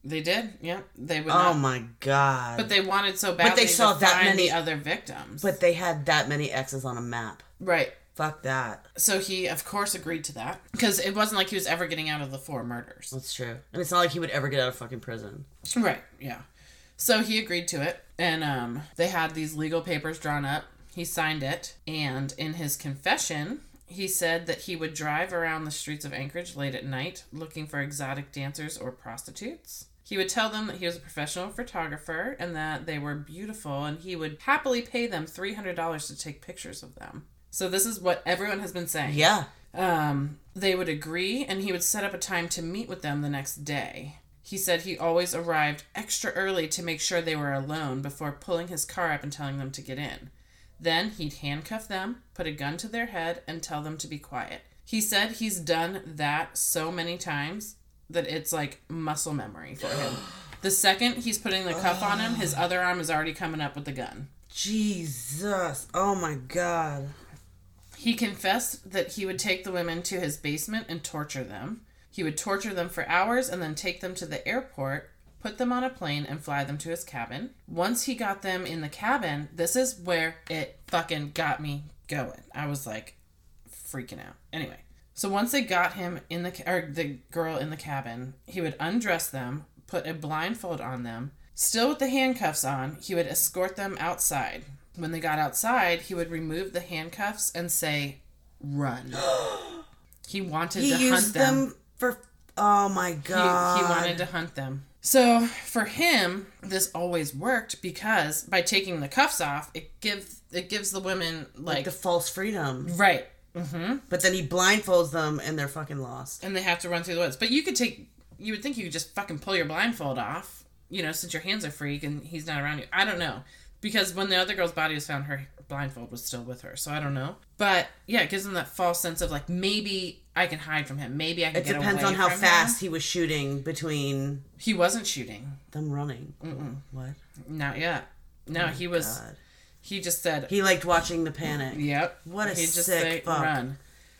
B: They did, yeah. They would
C: Oh
B: not.
C: my god.
B: But they wanted so badly But
C: they saw that many-
B: the other victims.
C: But they had that many X's on a map.
B: right.
C: Fuck that.
B: So he, of course, agreed to that because it wasn't like he was ever getting out of the four murders.
C: That's true. And it's not like he would ever get out of fucking prison.
B: Right, yeah. So he agreed to it, and um, they had these legal papers drawn up. He signed it, and in his confession, he said that he would drive around the streets of Anchorage late at night looking for exotic dancers or prostitutes. He would tell them that he was a professional photographer and that they were beautiful, and he would happily pay them $300 to take pictures of them. So, this is what everyone has been saying
C: Yeah.
B: um, they would agree and he would set up a time to meet with them the next day. He said he always arrived extra early to make sure they were alone before pulling his car up and telling them to get in. Then he'd handcuff them, put a gun to their head, and tell them to be quiet. He said he's done that so many times that it's like muscle memory for him. The second he's putting the cuff on him, his other arm is already coming up with the gun.
C: Jesus. Oh my god.
B: He confessed that he would take the women to his basement and torture them. He would torture them for hours and then take them to the airport, put them on a plane, and fly them to his cabin. Once he got them in the cabin, this is where it fucking got me going. I was like freaking out. Anyway, so once they got him in the or the girl in the cabin, he would undress them, put a blindfold on them, still with the handcuffs on. He would escort them outside. When they got outside, he would remove the handcuffs and say, "Run." he wanted
C: He
B: to hunt them.
C: them for. Oh my god.
B: he wanted to hunt them. So for him, this always worked because by taking the cuffs off, it gives it gives the women
C: like
B: like
C: the false freedom.
B: right, hmm
C: But then he blindfolds them and they're fucking lost.
B: and they have to run through the woods. But you could take, you would think you could just fucking pull your blindfold off, you know, since your hands are free and he's not around you. I don't know because when the other girl's body was found, her blindfold was still with her, so I don't know. But yeah, it gives them that false sense of like maybe I can hide from him, maybe I can get away.
C: It depends on how fast
B: him.
C: he was shooting between
B: he wasn't shooting.
C: them running. What?
B: Not yet. No, oh he was.
C: Oh God.
B: He just said,
C: He liked watching the panic.
B: "Yep."
C: What a
B: He'd just
C: sick fuck.
B: "Run."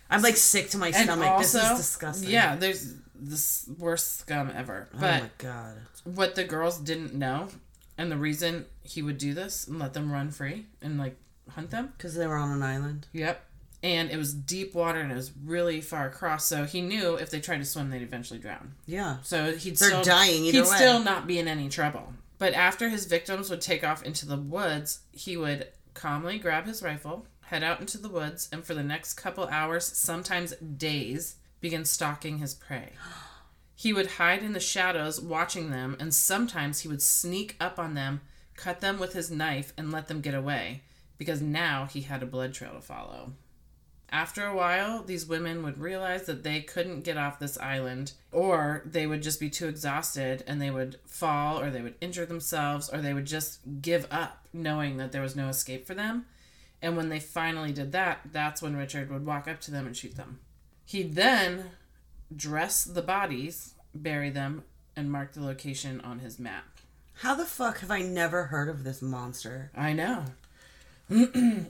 C: I'm like sick to my
B: And
C: stomach.
B: also,
C: this is disgusting.
B: Yeah, there's this worst scum ever.
C: Oh my god.
B: what the girls didn't know, and the reason he would do this and let them run free and like hunt them.
C: Because they were on an island.
B: Yep. And it was deep water and it was really far across, so he knew if they tried to swim, they'd eventually drown.
C: Yeah.
B: So he'd
C: They're
B: still
C: dying either
B: he'd
C: way.
B: still not be in any trouble. But after his victims would take off into the woods, he would calmly grab his rifle, head out into the woods, and for the next couple hours, sometimes days, begin stalking his prey. He would hide in the shadows watching them, and sometimes he would sneak up on them, cut them with his knife, and let them get away, because now he had a blood trail to follow. After a while, these women would realize that they couldn't get off this island, or they would just be too exhausted and they would fall, or they would injure themselves, or they would just give up, knowing that there was no escape for them. And when they finally did that, that's when Richard would walk up to them and shoot them. He'd then dress the bodies, bury them, and mark the location on his map.
C: How the fuck have I never heard of this monster?
B: I know.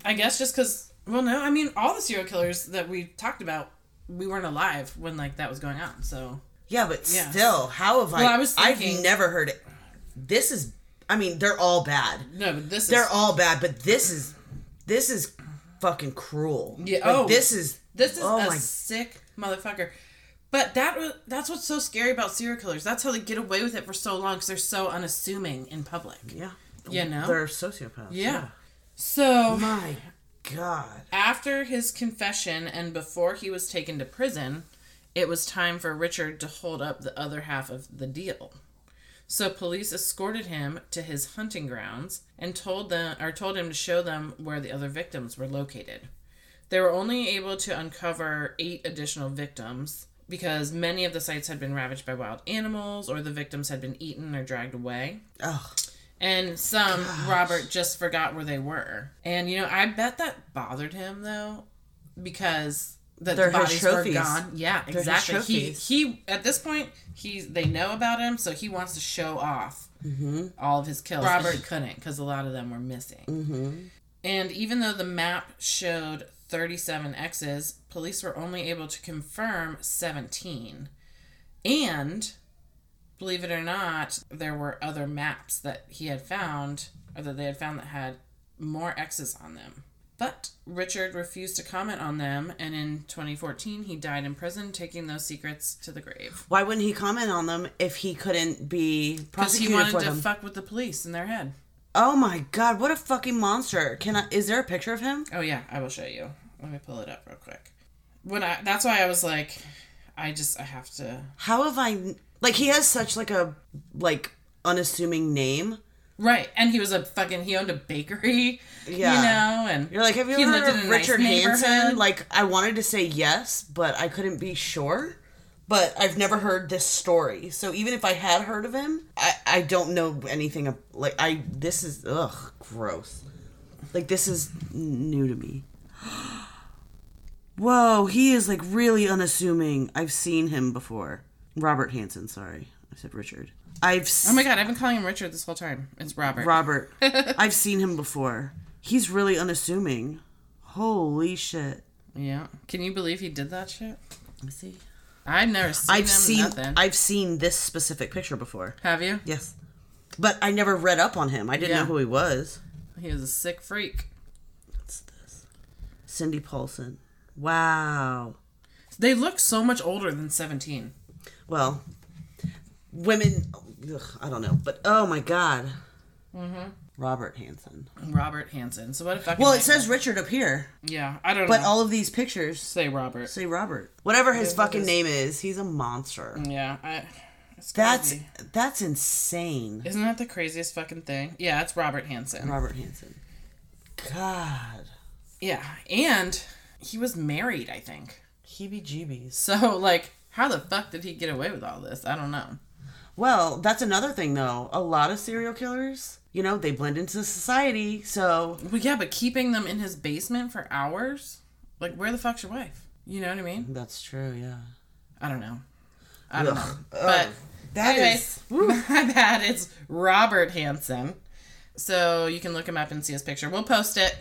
B: I guess just because, well, no, I mean, all the serial killers that we talked about, we weren't alive when like that was going on. So
C: Yeah, but
B: Yeah.
C: still, how have
B: Well,
C: I?
B: I was thinking-
C: I've never heard it. This is. I mean, they're all bad.
B: no, but this
C: They're
B: is
C: all bad, but this is. This is fucking cruel.
B: Yeah,
C: Like,
B: oh.
C: This is.
B: this is
C: oh
B: a
C: my-
B: sick motherfucker. But that that's what's so scary about serial killers. That's how they get away with it for so long because they're so unassuming in public.
C: Yeah.
B: You know?
C: They're sociopaths.
B: Yeah. So
C: My God.
B: After his confession and before he was taken to prison, it was time for Richard to hold up the other half of the deal. So police escorted him to his hunting grounds and told them or told him to show them where the other victims were located. They were only able to uncover 8 additional victims because many of the sites had been ravaged by wild animals or the victims had been eaten or dragged away.
C: Ugh.
B: And some Robert just forgot where they were. And you know, I bet that bothered him though, because the
C: They're his
B: bodies were gone. Yeah,
C: his
B: exactly. He he at this point he's they know about him, so he wants to show off
C: Mm-hmm.
B: all of his kills. Robert couldn't because a lot of them were missing.
C: Mm-hmm.
B: And even though the map showed 37 X's, police were only able to confirm 17. And believe it or not, there were other maps that he had found, or that they had found that had more X's on them. But Richard refused to comment on them, and in 2014, he died in prison, taking those secrets to the grave.
C: Why wouldn't he comment on them if he couldn't be
B: Because he wanted
C: for
B: to
C: them?
B: fuck with the police in their head.
C: oh my God! What a fucking monster! Can I? Is there a picture of him?
B: Oh yeah, I will show you. Let me pull it up real quick. When I that's why I was like, I just I have to.
C: How have I? Like he has such like a like unassuming name.
B: Right, and he was a fucking he owned a bakery.
C: Yeah.
B: you know, and
C: You're like, have you ever
B: lived
C: heard
B: in
C: of
B: a nice
C: Richard Hansen? Like, I wanted to say yes, but I couldn't be sure. But I've never heard this story, so even if I had heard of him, I I don't know anything. Of, like I this is ugh gross. Like this is new to me. Whoa, he is like really unassuming. I've seen him before. Robert Hansen, sorry, I said Richard. I've s-
B: Oh my god, I've been calling him Richard this whole time. It's Robert.
C: Robert. I've seen him before. He's really unassuming. Holy shit.
B: Yeah. Can you believe he did that shit?
C: Let me see.
B: I've never seen
C: I've
B: him.
C: seen
B: Nothing.
C: I've seen this specific picture before.
B: Have you?
C: Yes. But I never read up on him. I didn't
B: Yeah.
C: know who he was.
B: He was a sick freak.
C: What's this? Cindy Paulson. Wow.
B: They look so much older than 17.
C: Well, women. Ugh, I don't know, but oh my god.
B: Mm-hmm.
C: Robert Hansen.
B: Robert Hansen. So what if I
C: Well, it says Richard up here,
B: Yeah, I don't know.
C: but
B: know.
C: all of these pictures
B: say Robert.
C: say Robert. Whatever his fucking
B: is-
C: name is, he's a monster.
B: Yeah, I.
C: That's that's insane.
B: Isn't that the craziest fucking thing? Yeah, it's Robert Hansen.
C: Robert Hansen. God.
B: Yeah, and he was married, I think.
C: Heebie jeebies.
B: So, like, how the fuck did he get away with all this? I don't know.
C: Well, that's another thing though. A lot of serial killers, you know, they blend into society, so
B: Well, yeah, but keeping them in his basement for hours? Like, where the fuck's your wife? You know what I mean?
C: that's true, yeah.
B: I don't know. I don't know.
C: Ugh.
B: But,
C: That
B: anyways,
C: is-
B: my bad. It's Robert Hansen. So you can look him up and see his picture. We'll post it.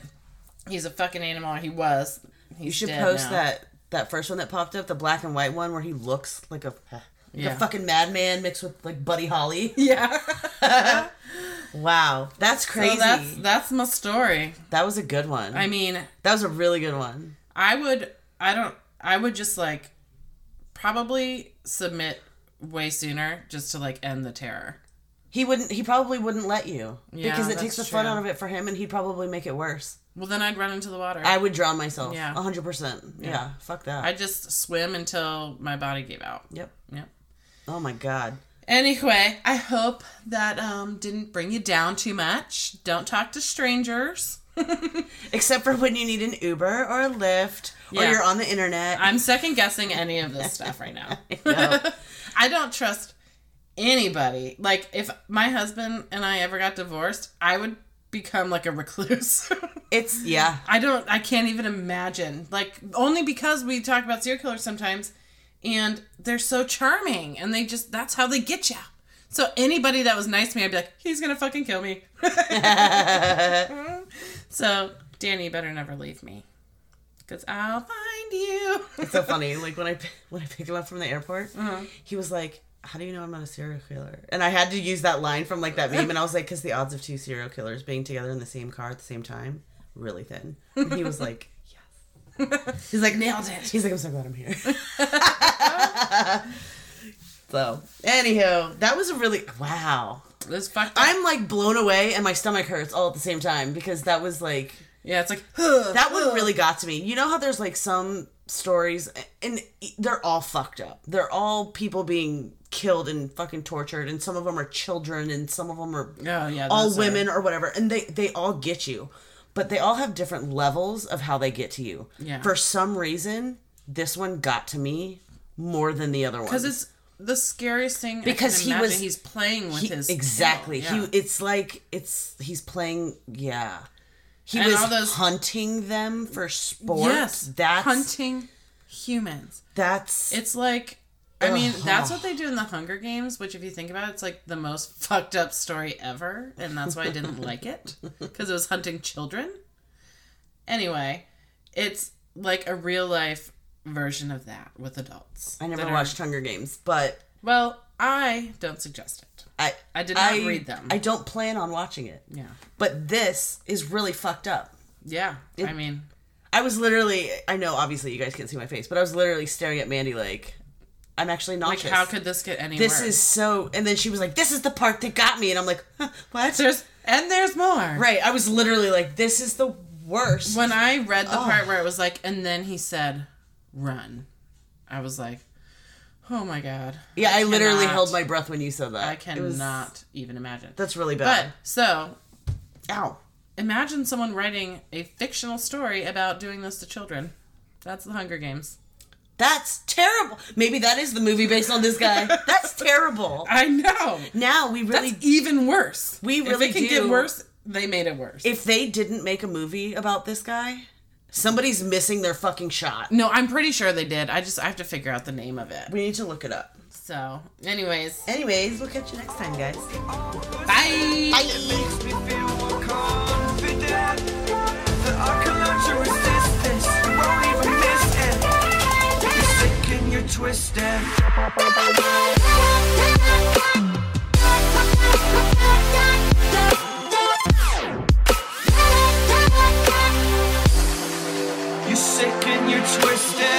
B: He's a fucking animal. He was. He's
C: You should post
B: now.
C: that that first one that popped up, the black and white one where he looks like a like
B: Yeah.
C: a fucking madman mixed with like Buddy Holly.
B: Yeah.
C: Wow, that's crazy.
B: So that's that's my story.
C: that was a good one.
B: I mean,
C: that was a really good one.
B: I would I don't I would just like probably submit way sooner just to like end the terror.
C: He wouldn't. He probably wouldn't let you
B: Yeah,
C: because it takes the fun
B: true.
C: out of it for him, and he'd probably make it worse.
B: Well, then I'd run into the water.
C: I would drown myself.
B: Yeah.
C: Yeah, hundred percent. Yeah, fuck that.
B: I'd just swim until my body gave out.
C: yep.
B: Yep.
C: Oh my god.
B: Anyway, I hope that um didn't bring you down too much. Don't talk to strangers.
C: Except for when you need an Uber or a Lyft, or you're on the internet.
B: I'm second guessing any of this stuff right now.
C: know.
B: I don't trust anybody. Like if my husband and I ever got divorced, I would become like a recluse.
C: it's yeah.
B: I don't I can't even imagine. Like only because we talk about serial killers sometimes and they're so charming and they just that's how they get you. So anybody that was nice to me, I'd be like, he's gonna fucking kill me. so Danny, you better never leave me, cause I'll find you.
C: It's so funny. Like when I when I picked him up from the airport,
B: Uh-huh.
C: he was like, "How do you know I'm not a serial killer?" And I had to use that line from like that meme, and I was like, "Cause the odds of two serial killers being together in the same car at the same time, really thin." And he was like, "Yes." He's like, "Nailed it." He's like, "I'm so glad I'm here." so, anywho, that was a really wow.
B: This fucked up.
C: I'm like blown away, and my stomach hurts all at the same time because that was like
B: yeah, it's like
C: that one really got to me. You know how there's like some stories, and they're all fucked up. They're all people being killed and fucking tortured, and some of them are children, and some of them are
B: Oh yeah,
C: all women or whatever, and they they all get you, but they all have different levels of how they get to you.
B: Yeah.
C: For some reason, this one got to me more than the other one
B: because it's the scariest thing.
C: Because he was-
B: he's playing with
C: He-
B: his
C: exactly.
B: yeah.
C: He it's like it's he's playing yeah. He
B: And
C: was
B: those-
C: hunting them for sport.
B: yes,
C: that's
B: hunting humans.
C: That's
B: It's like, I mean, that's what they do in the Hunger Games, which, if you think about it, it's like the most fucked up story ever, and that's why I didn't like it because it was hunting children. Anyway, it's like a real life version of that with adults.
C: I never
B: that are-
C: watched Hunger Games, but
B: Well, I don't suggest it.
C: I
B: I did not
C: I,
B: read them.
C: I don't plan on watching it.
B: Yeah,
C: But this is really fucked up.
B: yeah. I mean,
C: I was literally I know obviously you guys can't see my face, but I was literally staring at Mandy like I'm actually
B: like,
C: nauseous.
B: how could this get any
C: this
B: worse?
C: is so and then she was like, This is the part that got me and I'm like, huh, what?
B: there's and there's more.
C: Right. I was literally like, This is the worst.
B: When I read the
C: Oh.
B: part where it was like, and then he said, "Run," I was like, "Oh my god!"
C: yeah, I, literally
B: cannot-
C: held my breath when you said that.
B: I
C: It was-
B: cannot even imagine.
C: that's really bad.
B: But
C: bad.
B: so
C: Ow.
B: imagine someone writing a fictional story about doing this to children. That's the Hunger Games.
C: That's terrible. Maybe that is the movie based on this guy. That's terrible.
B: I know.
C: Now we really
B: That's even worse.
C: We really
B: if
C: really
B: it can
C: do-
B: get worse, they made it worse.
C: if they didn't make a movie about this guy, somebody's missing their fucking shot.
B: no, I'm pretty sure they did. I just I have to figure out the name of it.
C: We need to look it up.
B: So, anyways,
C: Anyways, we'll catch you next time, guys.
B: bye.
C: Bye.
D: Twisted. You're sick and you're twisted.